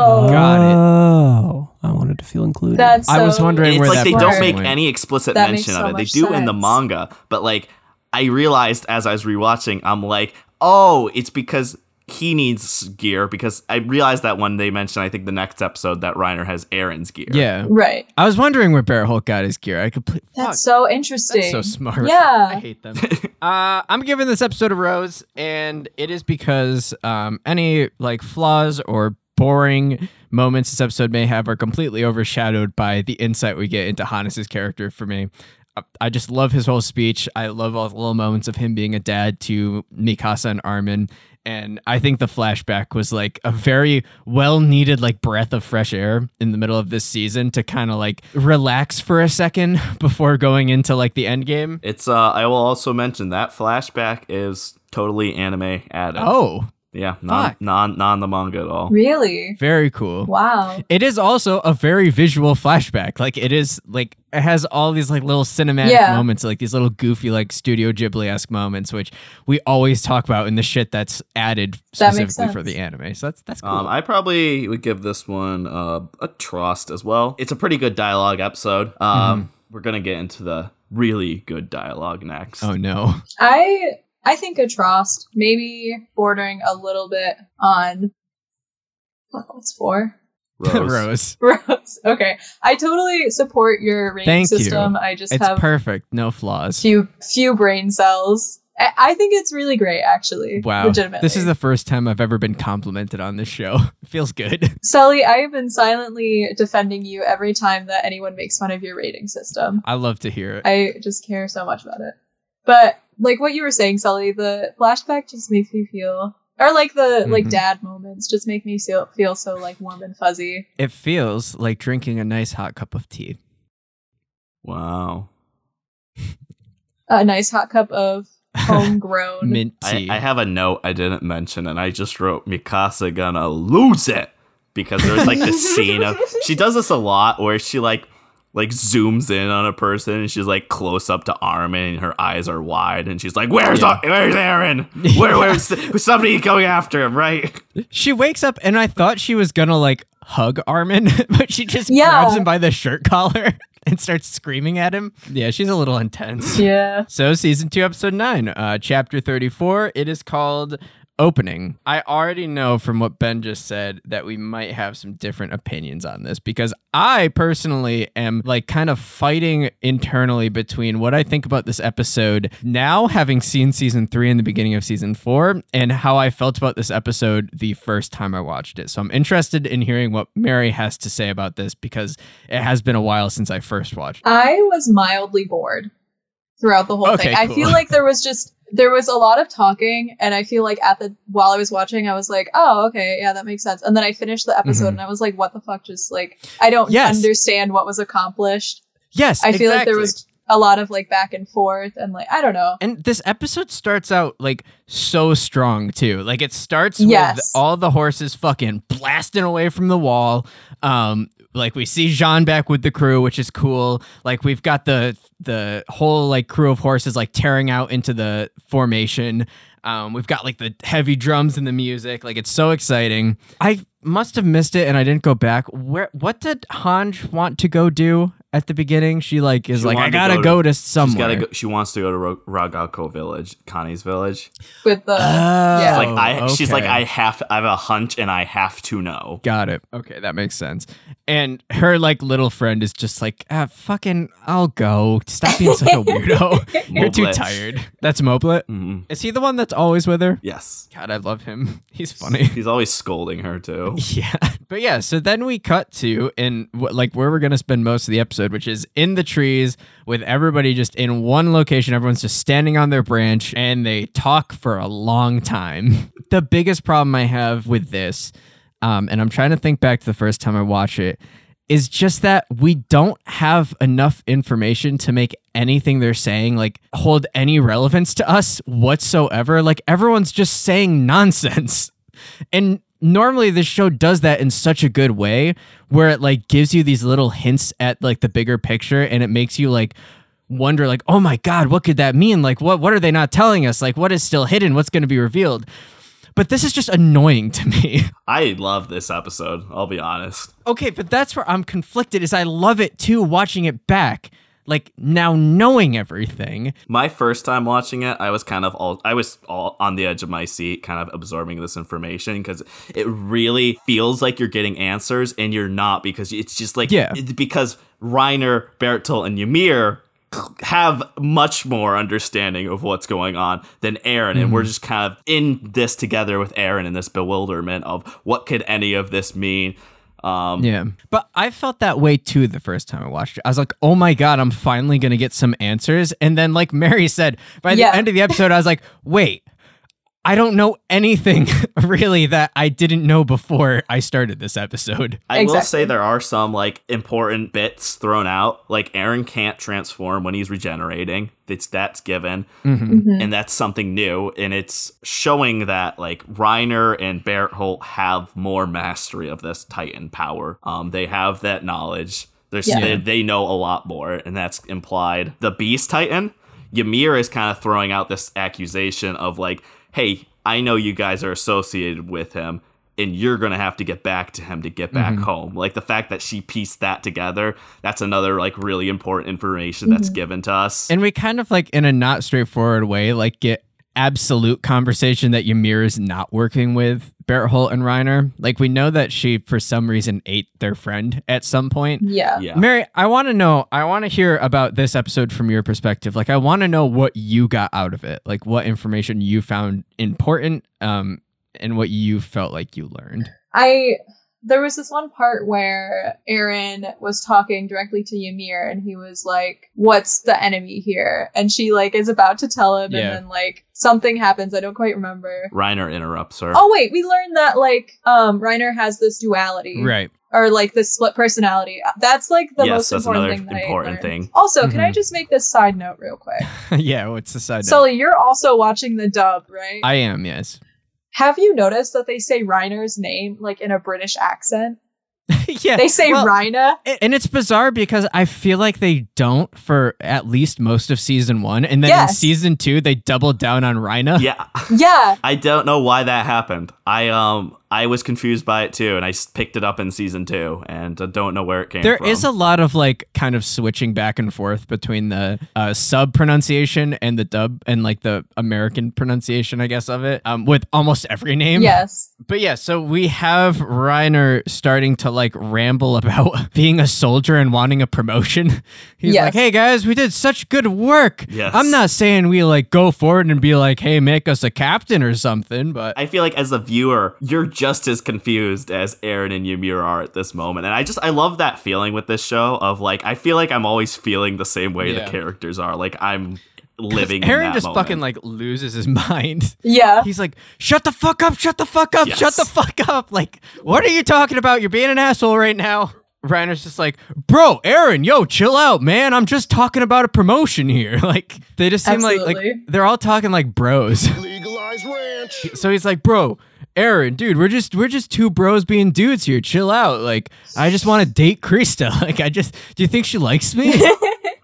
Oh. Got it. Oh, I wanted to feel included. That's I was so- wondering It's like that they don't make went. any explicit That mention makes of it. They much do in the manga, but like I realized as I was rewatching, I'm like, oh, it's because he needs gear because I realized that when they mentioned, I think the next episode that Reiner has Eren's gear. Yeah. Right. I was wondering where Berthold got his gear. I completely. That's so interesting. That's so smart. Yeah, *laughs* I hate them. *laughs* uh, I'm giving this episode a rose, and it is because um, any like flaws or boring moments this episode may have are completely overshadowed by the insight we get into Hannes' character. For me, I just love his whole speech. I love all the little moments of him being a dad to Mikasa and Armin. And I think the flashback was like a very well needed like breath of fresh air in the middle of this season to kind of like relax for a second *laughs* before going into like the end game. It's uh I will also mention that flashback is totally anime added. Oh, Yeah, not Fuck. non non the manga at all. Really? very cool. Wow. It is also a very visual flashback. Like it is like it has all these like little cinematic Yeah. moments, like these little goofy like Studio Ghibli esque moments, which we always talk about in the shit that's added That specifically for the anime. So that's that's cool. Um, I probably would give this one uh, a Trost as well. It's a pretty good dialogue episode. Um, We're gonna get into the really good dialogue next. oh no. I I think a Trost, maybe bordering a little bit on what's four? Rose. *laughs* Rose. *laughs* Rose. Okay. I totally support your rating Thank you. system. I just It's have perfect. No flaws. few few brain cells. I, I think it's really great actually. Wow. Legitimately. This is the first time I've ever been complimented on this show. *laughs* It feels good. Sully, I have been silently defending you every time that anyone makes fun of your rating system. I love to hear it. I just care so much about it. But like what you were saying, Sully, the flashback just makes me feel or like the like Mhm. dad moments just make me feel feel so like warm and fuzzy. It feels like drinking a nice hot cup of tea. Wow. A nice hot cup of *laughs* homegrown Mint I, tea. I have a note I didn't mention, and I just wrote Mikasa gonna lose it because there's like this *laughs* scene of she does this a lot where she like like zooms in on a person and she's like close up to Armin and her eyes are wide and she's like, "Where's Yeah. where's Eren? *laughs* Where where's somebody going after him?" Right? She wakes up and I thought she was gonna like hug Armin, *laughs* but she just Yeah. grabs him by the shirt collar *laughs* and starts screaming at him. Yeah, she's a little intense. Yeah. So, season two, episode nine, uh, chapter 34, it is called Opening. I already know from what Ben just said that we might have some different opinions on this because I personally am like kind of fighting internally between what I think about this episode now, having seen season three and the beginning of season four, and how I felt about this episode the first time I watched it. So, I'm interested in hearing what Mary has to say about this because it has been a while since I first watched. I was mildly bored throughout the whole Okay, thing. I feel like there was just there was a lot of talking and I feel like at the while I was watching I was like, "Oh, okay, yeah, that makes sense." And then I finished the episode Mhm. and I was like, "What the fuck just like I don't Yes. understand what was accomplished." Yes, I feel like there was a lot of like back and forth and like I don't know. And this episode starts out like so strong too. Like it starts Yes. with all the horses fucking blasting away from the wall. Um Like we see Jean back with the crew, which is cool. Like we've got the the whole like crew of horses like tearing out into the formation. Um, we've got like the heavy drums and the music. Like it's so exciting. I must have missed it and I didn't go back. Where what did Hanj want to go do at the beginning? She like is She like I wanted to gotta go go to- to, She's somewhere. gotta go, she wants to go to Ro- Ragako village, Connie's village. with the Oh. yeah. Like I, she's like okay. I have, I have a hunch, and I have to know. Got it. Okay, that makes sense. And her like little friend is just like, ah, fucking, I'll go. Stop being such a *laughs* weirdo. *laughs* You're too Moblit. tired. That's Moblit. Mhm. Is he the one that's always with her? Yes, God, I love him. *laughs* He's funny. he's always scolding her too. Yeah. But yeah, so then we cut to in like where we're to spend most of the episode, which is in the trees with everybody just in one location. Everyone's just standing on their branch and they talk for a long time. *laughs* the biggest problem I have with this, um, and I'm trying to think back to the first time I watched it, is just that we don't have enough information to make anything they're saying like hold any relevance to us whatsoever. Like everyone's just saying nonsense. *laughs* And normally this show does that in such a good way where it like gives you these little hints at like the bigger picture and it makes you like wonder like, "Oh my god, what could that mean? Like what what are they not telling us? Like what is still hidden? What's going to be revealed?" But this is just annoying to me. *laughs* I love this episode. I'll be honest. Okay, but that's where I'm conflicted is I love it too watching it back. Like now knowing everything. My first time watching it, I was kind of all I was all on the edge of my seat, kind of absorbing this information because it really feels like you're getting answers and you're not because it's just like Yeah. because Reiner, Berthold, and Ymir have much more understanding of what's going on than Eren, and Mm-hmm. we're just kind of in this together with Eren in this bewilderment of what could any of this mean. Um, Yeah. But I felt that way too the first time I watched it. I was like, oh my God, I'm finally going to get some answers. And then, like Mary said, by the Yeah. end of the episode, I was like, wait, I don't know anything *laughs* really that I didn't know before I started this episode. I will say there are some like important bits thrown out. Like Eren can't transform when he's regenerating. It's that's given, Mhm. and that's something new. And it's showing that like Reiner and Berthold have more mastery of this Titan power. Um, they have that knowledge. There's, Yeah. they, they know a lot more, and that's implied. The Beast Titan, Ymir is kind of throwing out this accusation of like, hey, I know you guys are associated with him, and you're gonna have to get back to him to get back mm-hmm. home. Like the fact that she pieced that together, that's another like really important information that's mm-hmm. given to us. And we kind of like, in a not straightforward way, like get absolute conversation that Ymir is not working with Berthold and Reiner. Like, we know that she, for some reason, ate their friend at some point. yeah. yeah. Mary, I want to know, I want to hear about this episode from your perspective. Like, I want to know what you got out of it, like, what information you found important, um, and what you felt like you learned. I there was this one part where Eren was talking directly to Ymir and he was like, What's the enemy here? And she like is about to tell him Yeah. and then like something happens, I don't quite remember. Reiner interrupts her. Oh wait, we learned that like um Reiner has this duality. Right. Or like this split personality. That's like the Yes, most important thing important thing. Also, can I Mhm. just make this side note real quick? *laughs* yeah. What's the side note? Sully, you're also watching the dub, right? I am, yes. Have you noticed that they say Reiner's name like in a British accent? *laughs* yeah. They say well, Reina. a- And it's bizarre because I feel like they don't for at least most of season one. And then in season two, they doubled down on Rhina. Yeah. Yeah. *laughs* I don't know why that happened. I um I was confused by it too, and I picked it up in season two, and I don't know where it came There from. is a lot of like kind of switching back and forth between the uh, sub pronunciation and the dub and like the American pronunciation, I guess, of it, um, with almost every name. Yes. But yeah, so we have Reiner starting to like ramble about *laughs* being a soldier and wanting a promotion. *laughs* He's Yes. like, hey guys, we did such good work. Yes. I'm not saying we like go forward and be like, hey, make us a captain or something, but I feel like as a viewer, you're just as confused as Eren and Ymir are at this moment. And I just I love that feeling with this show of like I feel like I'm always feeling the same way Yeah. the characters are. Like I'm living in Eren that just moment. fucking like loses his *laughs* mind. Yeah. He's like, shut the fuck up, shut the fuck up, Yes. shut the fuck up. Like, what are you talking about? You're being an asshole right now. Reiner's just like, bro, Eren, yo, chill out, man. I'm just talking about a promotion here. *laughs* Like, they just seem like like they're all talking like bros. *laughs* Legalize ranch. so he's like, bro, Eren, dude, we're just we're just two bros being dudes here. Chill out. Like, I just want to date Krista. *laughs* Like, I just do you think she likes me? *laughs*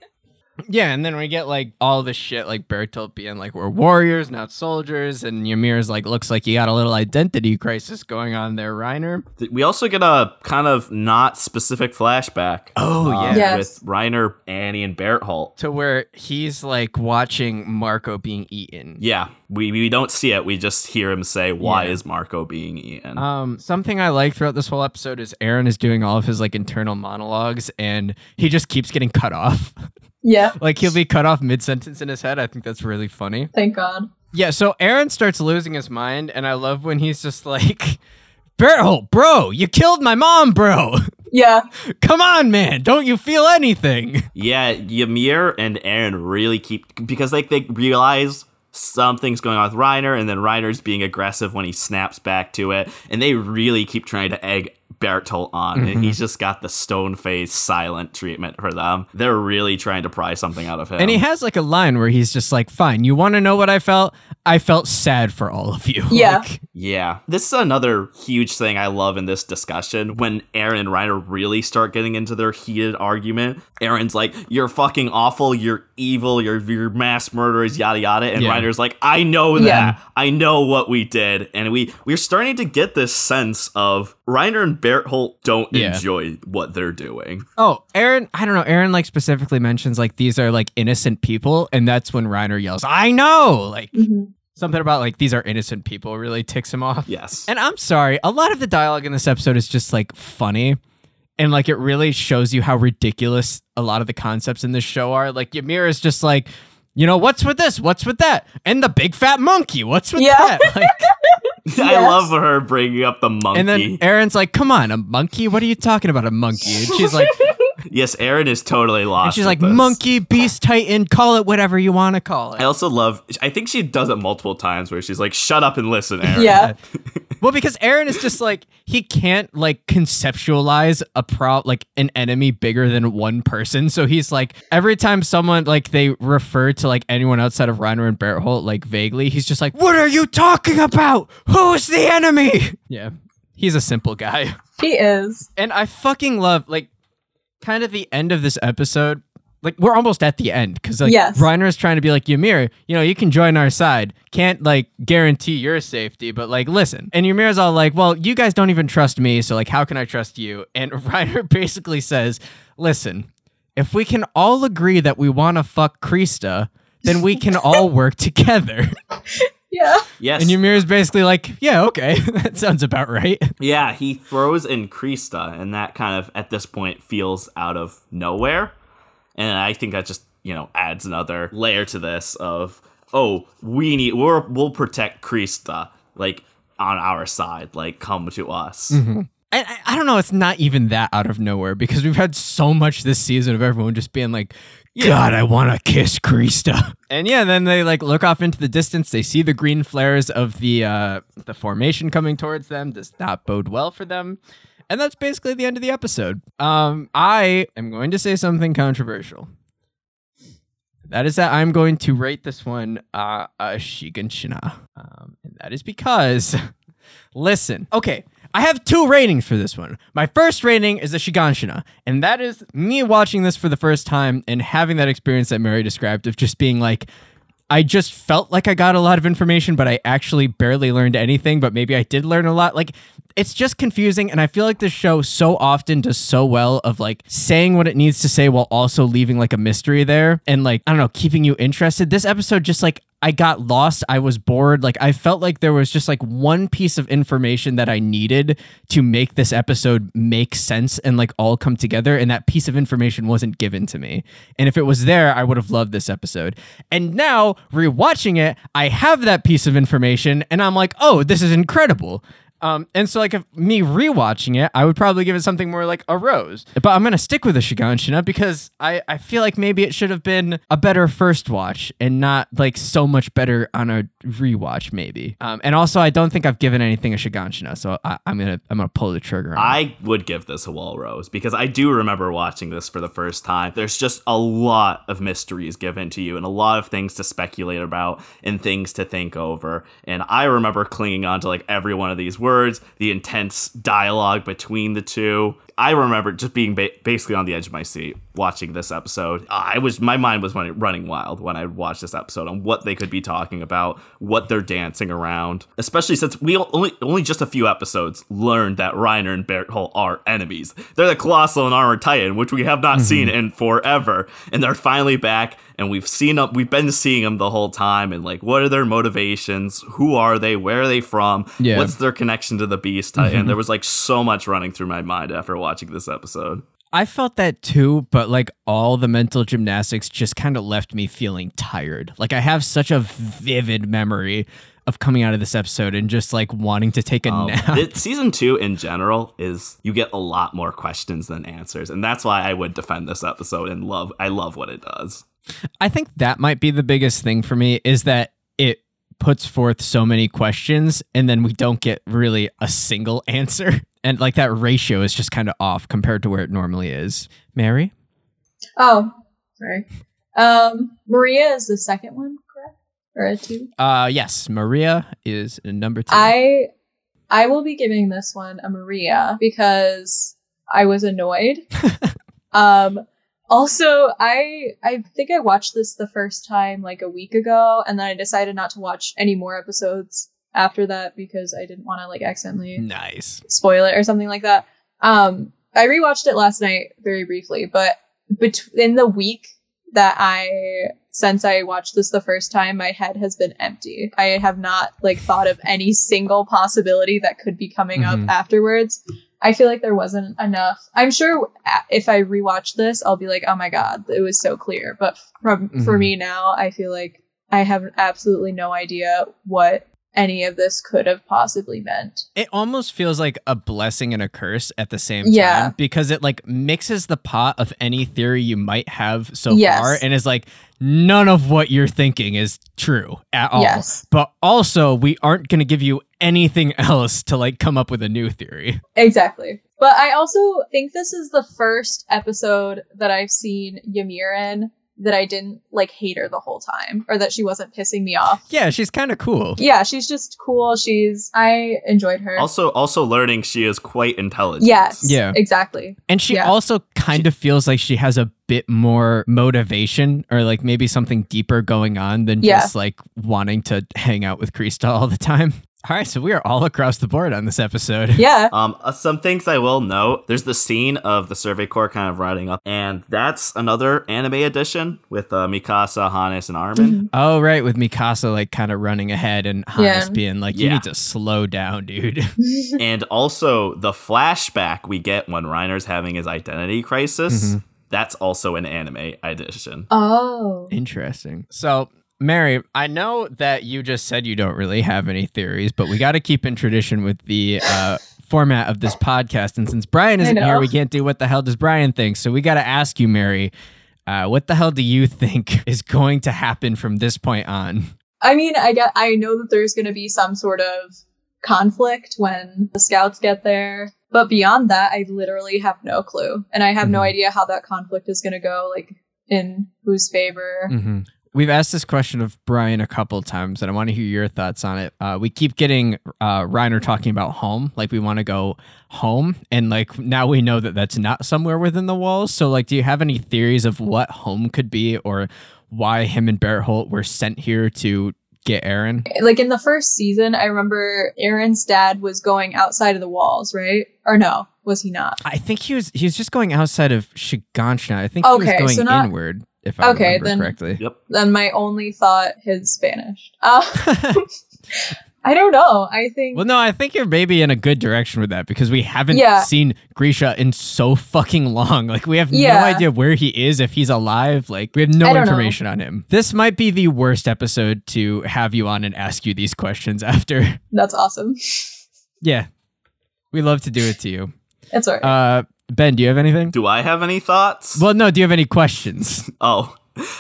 yeah, and then we get like all this shit, like Berthold being like, we're warriors, not soldiers, and Ymir's like, looks like you got a little identity crisis going on there, Reiner. We also get a kind of not specific flashback. Oh, uh, yeah. Yes. with Reiner, Annie, and Berthold. To where he's like watching Marco being eaten. Yeah, we, we don't see it. We just hear him say, "Why Yeah. is Marco being eaten?" Um, something I like throughout this whole episode is Eren is doing all of his like internal monologues, and he just keeps getting cut off. *laughs* Yeah. like he'll be cut off mid sentence in his head. I think that's really funny. Thank God. Yeah, so Eren starts losing his mind, and I love when he's just like, Berthold, bro, you killed my mom, bro. *laughs* Yeah. Come on, man. Don't you feel anything? Yeah, Ymir and Eren really keep because like they realize something's going on with Reiner, and then Reiner's being aggressive when he snaps back to it, and they really keep trying to egg Berthold on, Mm-hmm. he's just got the stone face silent treatment for them. They're really trying to pry something out of him. And he has like a line where he's just like, fine, you want to know what I felt? I felt sad for all of you. Yeah. Like, Yeah. This is another huge thing I love in this discussion when Eren and Reiner really start getting into their heated argument. Eren's like, You're fucking awful, you're evil, you're you're mass murderers, yada yada. And Yeah. Reiner's like, I know that. Yeah. I know what we did. And we we're starting to get this sense of Reiner and Berthold don't Yeah. enjoy what they're doing. oh, Eren, I don't know. Eren like specifically mentions like these are like innocent people. And that's when Reiner yells, I know. Like hmm something about like these are innocent people really ticks him off. Yes. And I'm sorry, a lot of the dialogue in this episode is just like funny. And like it really shows you how ridiculous a lot of the concepts in this show are. Like Ymir is just like, you know, what's with this? What's with that? And the big fat monkey, what's with Yeah. that? Like, *laughs* *laughs* I love her bringing up the monkey. and then Eren's like, come on, a monkey? What are you talking about, a monkey? And she's like, *laughs* *laughs* yes, Eren is totally lost. and she's like, this. monkey, beast, titan, call it whatever you want to call it. I also love I think she does it multiple times where she's like, Shut up and listen, Eren. Yeah. *laughs* Well, because Eren is just like he can't like conceptualize a pro like an enemy bigger than one person. So he's like every time someone like they refer to like anyone outside of Reiner and Berthold like vaguely, he's just like, "What are you talking about? Who's the enemy?" Yeah, he's a simple guy, He is. and I fucking love like kind of the end of this episode. Like we're almost at the end because like Yes. Reiner is trying to be like Ymir, you know, you can join our side. Can't like guarantee your safety, but like listen. And Ymir's all like, well, you guys don't even trust me, so like how can I trust you? And *laughs* Reiner basically says, listen, if we can all agree that we want to fuck Krista, then we can all work together. *laughs* Yeah. Yes. And Ymir is basically like, yeah, okay, *laughs* that sounds about right. Yeah, he throws in Krista, and that kind of at this point feels out of nowhere. And I think that just you know adds another layer to this of oh we need we're we'll protect Krista like on our side like come to us. I, I, I don't know. It's not even that out of nowhere because we've had so much this season of everyone just being like, God, I want to kiss Krista. And yeah, then they like look off into the distance. They see the green flares of the uh, the formation coming towards them. Does not bode well for them. And that's basically the end of the episode. Um, I am going to say something controversial. That is that I'm going to rate this one uh, a Shiganshina. Um, and that is because, *laughs* listen, okay, I have two ratings for this one. My first rating is a Shiganshina, and that is me watching this for the first time and having that experience that Mary described of just being like, I just felt like I got a lot of information, but I actually barely learned anything, but maybe I did learn a lot. Like, it's just confusing. And I feel like this show so often does so well of like saying what it needs to say while also leaving like a mystery there and like, I don't know, keeping you interested. This episode just like, I got lost. I was bored. Like, I felt like there was just like one piece of information that I needed to make this episode make sense and like all come together. And that piece of information wasn't given to me. And if it was there, I would have loved this episode. And now, rewatching it, I have that piece of information and I'm like, oh, this is incredible. Um, and so like if me rewatching it, I would probably give it something more like a rose. But I'm gonna stick with the Shiganshina because I, I feel like maybe it should have been a better first watch and not like so much better on a rewatch, maybe. Um, and also I don't think I've given anything a Shiganshina, so I, I'm gonna I'm gonna pull the trigger. I would give this a wall rose because I do remember watching this for the first time. There's just a lot of mysteries given to you and a lot of things to speculate about and things to think over. And I remember clinging on to like every one of these words, the intense dialogue between the two. I remember just being ba- basically on the edge of my seat watching this episode. I was my mind was running, running wild when I watched this episode on what they could be talking about, what they're dancing around. Especially since we only only just a few episodes learned that Reiner and Berthold are enemies. They're the Colossal and Armored Titan, which we have not seen mm-hmm. in forever, and they're finally back. And we've seen them. We've been seeing them the whole time. And like, what are their motivations? Who are they? Where are they from? Yeah. What's their connection to the Beast Titan? Mm-hmm. There was like so much running through my mind after watching this episode. I felt that too, but like all the mental gymnastics just kind of left me feeling tired. Like I have such a vivid memory of coming out of this episode and just like wanting to take a Um, nap. it- season two in general is you get a lot more questions than answers, and that's why I would defend this episode and love. I love what it does. I think that might be the biggest thing for me is that it puts forth so many questions and then we don't get really a single *laughs* answer. And like that ratio is just kind of off compared to where it normally is. Mary? Oh, sorry. Um, Maria is the second one, correct? Or a two? Uh yes, Maria is number 2. I I will be giving this one a Maria because I was annoyed. *laughs* um also I I think I watched this the first time like a week ago and then I decided not to watch any more episodes after that because I didn't want to like accidentally nice. spoil it or something like that. Um, I rewatched it last night very briefly, but bet- in the week that I since I watched this the first time, my head has been empty. I have not like thought of any single possibility that could be coming Mhm. up afterwards. I feel like there wasn't enough. I'm sure if I rewatch this, I'll be like, "Oh my god, it was so clear." But from for Mhm. me now, I feel like I have absolutely no idea what any of this could have possibly meant. It almost feels like a blessing and a curse at the same time Yeah. because it like mixes the pot of any theory you might have so Yes. far and is like none of what you're thinking is true at all. Yes. But also we aren't going to give you anything *laughs* else to like come up with a new theory. Exactly. But I also think this is the first episode that I've seen Ymir in that I didn't like hate her the whole time or that she wasn't pissing me off. Yeah, she's kind of cool. Yeah, she's just cool. She's I enjoyed her. Also, also learning she is quite intelligent. yes. Yeah. Exactly. And she Yeah. also kind of feels like she has a bit more motivation or like maybe something deeper going on than Yeah. just like wanting to hang out with Krista all the time. All right, so we are all across the board on this episode. *laughs* Yeah. Um, uh, some things I will note. There's the scene of the Survey Corps kind of riding up, and that's another anime edition with uh, Mikasa, Hannes, and Armin. Oh, right, with Mikasa like kind of running ahead and Hannes Yeah. being like, "You Yeah. need to slow down, dude." *laughs* *laughs* and also the flashback we get when Reiner's having his identity crisis. That's also an anime edition. oh. Interesting. So, Mary, I know that you just said you don't really have any theories, but we got to keep in tradition with the uh, format of this podcast. And since Brian isn't here, we can't do what the hell does Brian think. So we got to ask you, Mary, uh, what the hell do you think *laughs* is going to happen from this point on? I mean, I get I know that there's going to be some sort of conflict when the scouts get there, but beyond that, I literally have no clue. And I have no Mhm. idea how that conflict is going to go like in whose favor. Mm-hmm. We've asked this question of Brian a couple times, and I want to hear your thoughts on it. Uh, we keep getting uh, Reiner talking about home, like we want to go home, and like now we know that that's not somewhere within the walls. So, like, do you have any theories of what home could be, or why him and Berthold were sent here to get Eren? like in the first season, I remember Eren's dad was going outside of the walls, right? Or no, was he not? I think he was he was just going outside of Shiganshina. I think he Okay, was so going not- inward, if I Okay, remember then- correctly. Yep. Then my only thought is Spanish. Uh, *laughs* *laughs* I don't know. I think Well, no, I think you're maybe in a good direction with that because we haven't Yeah. seen Grisha in so fucking long. Like, we have no idea where he is, if he's alive. Like, we have no I don't know. information on him. This might be the worst episode to have you on and ask you these questions *laughs* after. that's awesome. yeah, We love to do it to you. It's alright. Uh, ben, do you have anything? Do I have any thoughts? Well, no. Do you have any questions? *laughs* Oh.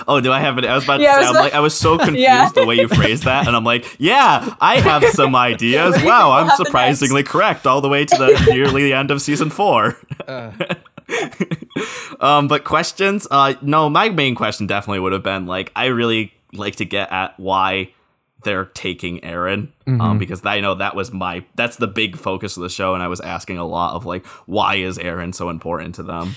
Oh, do I have it? I was about Yeah, to say, was I'm about- like, I was so *laughs* confused Yeah. the way you phrased that, and I'm like, yeah, I have *laughs* some ideas. Wow, I'm surprisingly correct all the way to the nearly the end of season four. um, but questions? Uh, no, my main question definitely would have been like, I really like to get at why they're taking Eren, um, because I know that was my that's the big focus of the show, and I was asking a lot of like, why is Eren so important to them?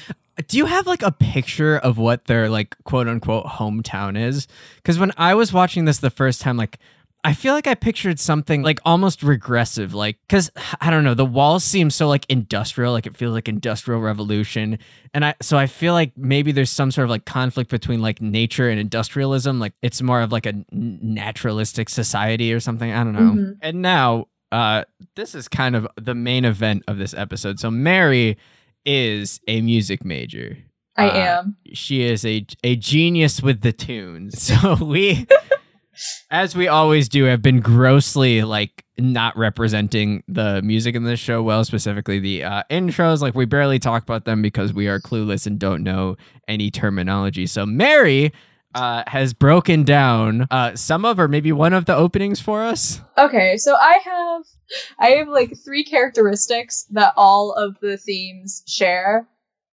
Do you have like a picture of what their like quote unquote hometown is? Because when I was watching this the first time, like I feel like I pictured something like almost regressive, like because *sighs* I don't know, the walls seem so like industrial, like it feels like industrial revolution, and I so I feel like maybe there's some sort of like conflict between like nature and industrialism, like it's more of like a naturalistic society or something. I don't know. Mhm. And now, uh, this is kind of the main event of this episode. So Mary is a music major. I uh, am. She is a a genius with the tunes. *laughs* So we *laughs* as we always do have been grossly like not representing the music in this show well, specifically the uh, intros. Like we barely talk about them because we are clueless and don't know any terminology. So Mary uh, has broken down uh, some of or maybe one of the openings for us. Okay, so I have I have like three characteristics that all of the themes share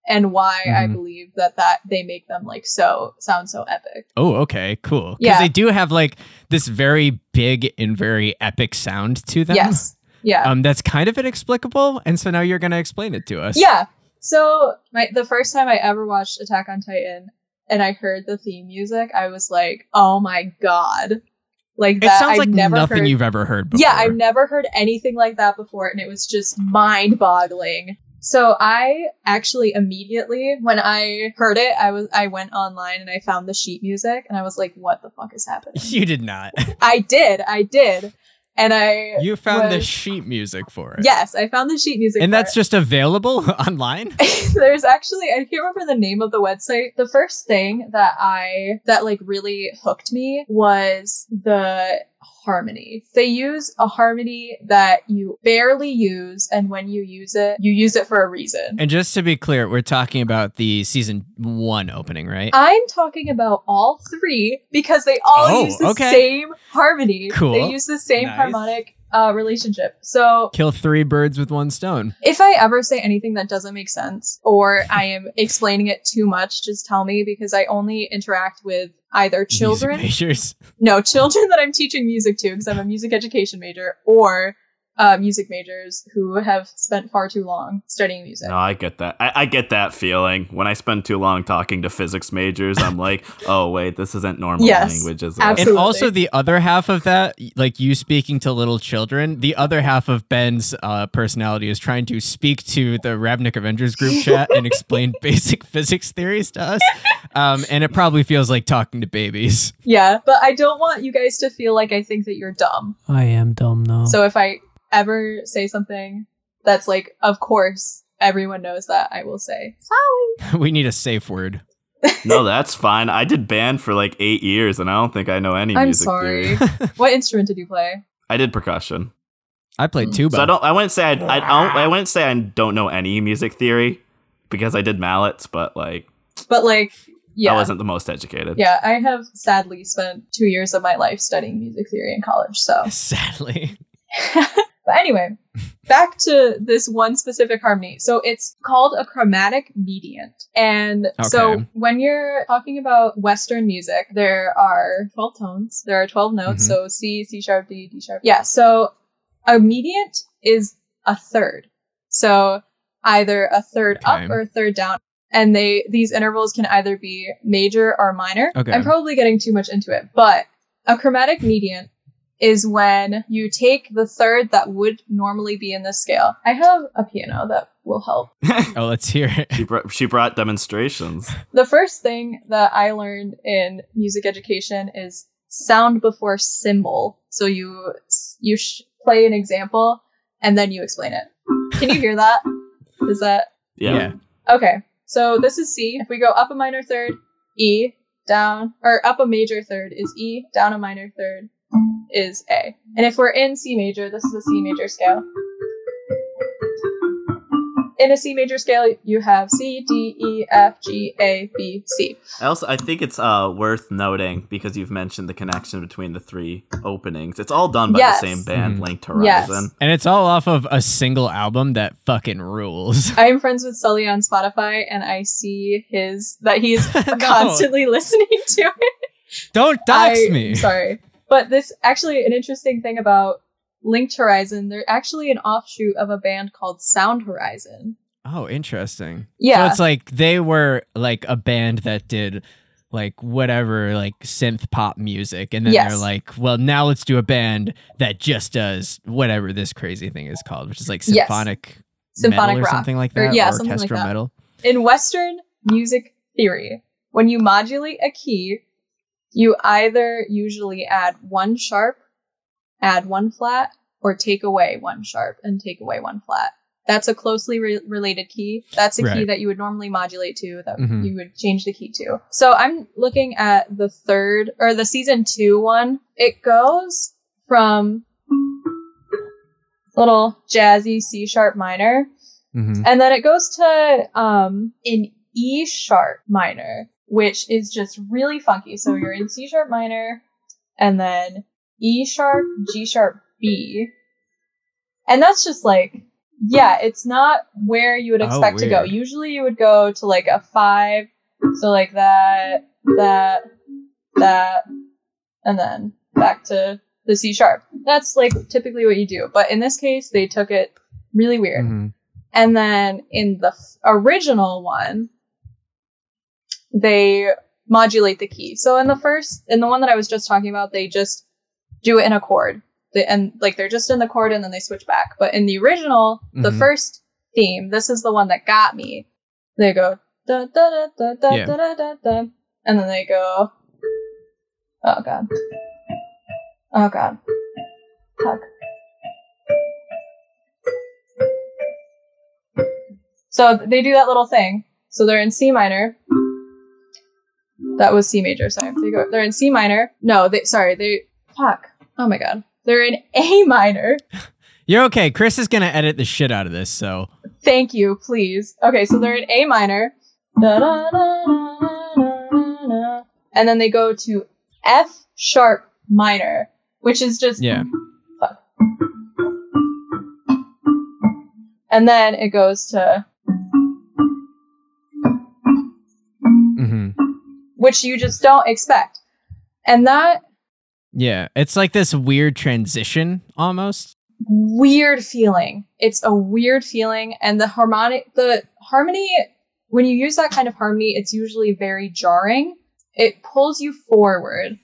and why I Mhm. believe that that they make them like so sound so epic. Oh, okay, cool. Because Yeah. they do have like this very big and very epic sound to them. Yes. Yeah. Um, that's kind of inexplicable, and so now you're gonna explain it to us. Yeah. So my the first time I ever watched Attack on Titan and I heard the theme music, I was like, "Oh my god!" Like It that. sounds I've like never nothing heard, you've ever heard before. Yeah, I've never heard anything like that before, and it was just mind-boggling. So I actually immediately, when I heard it, I was I went online and I found the sheet music, and I was like, "What the fuck is happening?" *laughs* You did not. *laughs* I did, I did, and I You found the sheet music for it. yes, I found the sheet music, And that's it. just available *laughs* online? there's actually I can't remember the name of the website. The first thing that I that like really hooked me was the harmony. They use a harmony that you barely use and when you use it, you use it for a reason. And just to be clear, we're talking about the season one opening, right? I'm talking about all three because they all Oh, use the okay. same harmony. Cool. They use the same Nice. harmonic uh, relationship. So Kill three birds with one stone. If I ever say anything that doesn't make sense or I am *laughs* explaining it too much, just tell me because I only interact with either children, no, children that I'm teaching music to because I'm a music education major, or uh, music majors who have spent far too long studying music. No, I get that. I, I get that feeling. When I spend too long talking to physics majors, I'm like, *laughs* oh wait, this isn't normal Yes, language, is absolutely. And also the other half of that, like you speaking to little children, the other half of Ben's uh, personality is trying to speak to the Ravnik Avengers group chat and explain *laughs* basic physics theories to us. Um, and it probably feels like talking to babies. Yeah, but I don't want you guys to feel like I think that you're dumb. I am dumb though. So if I ever say something that's like, of course, everyone knows that, I will say, sorry. *laughs* we need a safe word. no, that's fine. I did band for like eight years, and I don't think I know any I'm music sorry. theory. *laughs* what instrument did you play? I did percussion, I played Mm. tuba. so I don't. I wouldn't say I. I, don't, I wouldn't say I don't know any music theory because I did mallets, but like But like, yeah. I wasn't the most educated. Yeah, I have sadly spent two years of my life studying music theory in college. So, *laughs* Sadly. But anyway, *laughs* back to this one specific harmony. So it's called a chromatic mediant, and so when you're talking about Western music, there are twelve tones. There are twelve notes. Mhm. So C, C sharp, D, D sharp. Yeah. So a mediant is a third. So either a third Okay. up or a third down. And they these intervals can either be major or minor. Okay. I'm probably getting too much into it, but a chromatic mediant is when you take the third that would normally be in this scale. I have a piano that will help. *laughs* Oh, let's hear it. She brought, she brought demonstrations. The first thing that I learned in music education is sound before symbol. So you you sh- play an example and then you explain it. Can you hear that? Is that Yeah. Okay, so this is C. If we go up a minor third, E, down, or up a major third is E, down a minor third is A. And if we're in C major, this is a C major scale. in a C major scale, you have C, D, E, F, G, A, B, C. I also I think it's uh worth noting because you've mentioned the connection between the three openings. It's all done by Yes. the same band, Mhm. Linked Yes. Horizon. And it's all off of a single album that fucking rules. *laughs* I am friends with Sully on Spotify, and I see his that he's *laughs* No. constantly listening to it. Don't dox I- me. Sorry, but this actually an interesting thing about Linked Horizon. They're actually an offshoot of a band called Sound Horizon. Oh, interesting. Yeah. So it's like they were like a band that did like whatever like synth pop music and then Yes. they're like, well, now let's do a band that just does whatever this crazy thing is called, which is like Yes. symphonic Symphonic metal or rock. something like Or- that yeah, or something like orchestral that. metal. In Western music theory, when you modulate a key, you either usually add one sharp, add one flat, or take away one sharp and take away one flat. That's a closely re- related key. That's a key that you would normally modulate to, that Mhm. you would change the key to. So I'm looking at the third or the season two one. It goes from little jazzy C sharp minor hmm and then it goes to um in E sharp minor, which is just really funky. So you're in C sharp minor, and then E sharp, G sharp, B, and that's just like yeah, it's not where you would Oh, expect to go. Usually you would go to like a five, so like that, that, that, and then back to the C sharp. That's like typically what you do. But in this case, they took it really weird. hmm And then in the f- original one, they modulate the key. So in the first, in the one that I was just talking about, they just do it in a chord. They, and like they're just in the chord and then they switch back. But in the original, the Mhm. first theme, this is the one that got me. They go da da da da da Yeah. da da da da, and then they go. Oh god. Oh god. Fuck. So they do that little thing. So they're in C minor. That was C major. Sorry, they go. They're in C minor. No, they. Sorry, they. Fuck. Oh my god. They're in A minor. *laughs* You're okay. Chris is gonna edit the shit out of this, so Thank you, please. Okay, so they're in A minor. And then they go to F sharp minor, which is just yeah. and then it goes to hmm which you just don't expect. And that Yeah. It's like this weird transition almost. weird feeling. It's a weird feeling and the harmonic the harmony when you use that kind of harmony, it's usually very jarring. It pulls you forward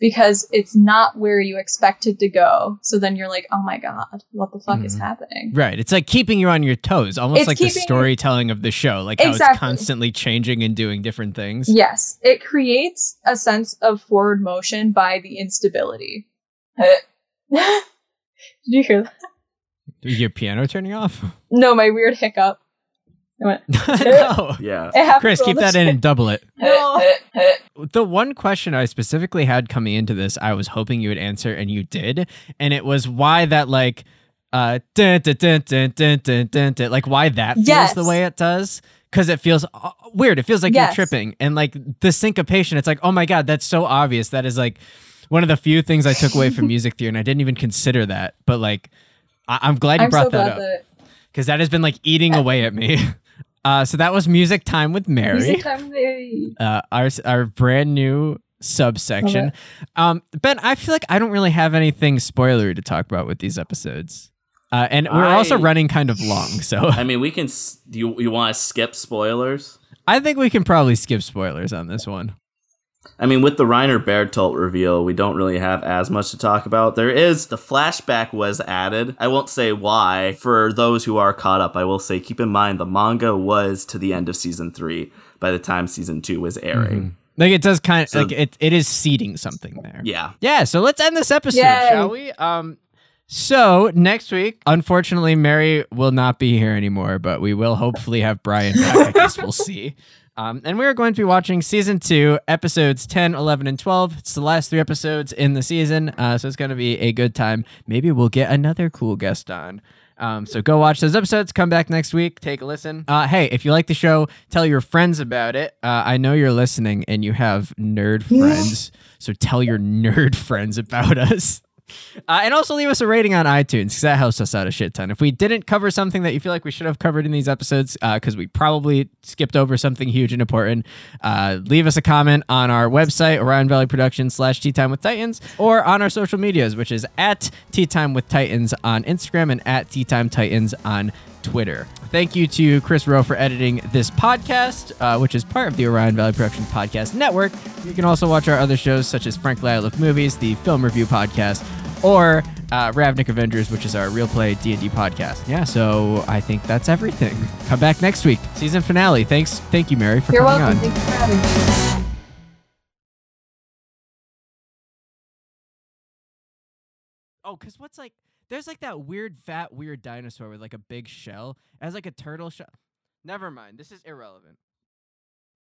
because it's not where you expected to go. So then you're like, "Oh my god, what the fuck is Mhm. happening?" Right. It's like keeping you on your toes, almost It's like the keeping you- storytelling of the show, like how it's constantly changing and doing different things. Yes, it creates a sense of forward motion by the instability. *laughs* Did you hear that? Your piano turning off? No, my weird hiccup. *laughs* I went, no. Yeah. Chris, keep that in and double it. *laughs* No. The one question I specifically had coming into this, I was hoping you would answer, and you did, and it was why that like, uh, dun, dun, dun, dun, dun, dun, dun, dun, like why that feels Yes. the way it does, because it feels uh, weird. It feels like Yes. you're tripping, and like the syncopation. It's like, oh my god, that's so obvious. That is like one of the few things I took away from *laughs* music theory, and I didn't even consider that. But like, I- I'm glad you I'm brought so that glad up that because that has been like eating away at me. Uh, so that was music time with Mary music time. Yay. uh, our our brand new subsection. Um, ben, I feel like I don't really have anything spoilery to talk about with these episodes, uh, and we're also running kind of long, so *laughs* I mean, we can. Do you you want to skip spoilers? I think we can probably skip spoilers on this one. I mean, with the Reiner Berthold reveal, we don't really have as much to talk about. There is the flashback was added. I won't say why. For those who are caught up, I will say keep in mind the manga was to the end of season three by the time season two was airing. Like it does kind of So- like it, it is seeding something there. Yeah. Yeah, so let's end this episode, Yay. shall we? Um so next week, unfortunately, Mary will not be here anymore, but we will hopefully have Brian back. I guess we'll see. *laughs* Um, and we're going to be watching season two, episodes 10, 11, and 12. It's the last three episodes in the season, uh, so it's going to be a good time. Maybe we'll get another cool guest on. Um, so go watch those episodes. Come back next week. Take a listen. Uh, hey, if you like the show, tell your friends about it. Uh, I know you're listening and you have nerd friends, so tell your nerd *laughs* friends about us. Uh, and also leave us a rating on iTunes because that helps us out a shit ton. If we didn't cover something that you feel like we should have covered in these episodes, because we probably skipped over something huge and important, uh, leave us a comment on our website, Orion Valley Productions slash Tea Time with Titans, or on our social medias, which is at Tea Time with Titans on Instagram and at Tea Time Titans on Twitter. Thank you to Chris Rowe for editing this podcast, uh, which is part of the Orion Valley Production Podcast Network. You can also watch our other shows, such as Frank Lyle of Movies, the Film Review Podcast, or uh, Ravnik Avengers, which is our real play D&D podcast. Yeah, so I think that's everything. Come back next week, season finale. Thanks, thank you, Mary, for You're coming welcome. on. Thanks for having me. Oh, because what's like, there's like that weird, fat, weird dinosaur with like a big shell. It has like a turtle shell. Never mind. This is irrelevant.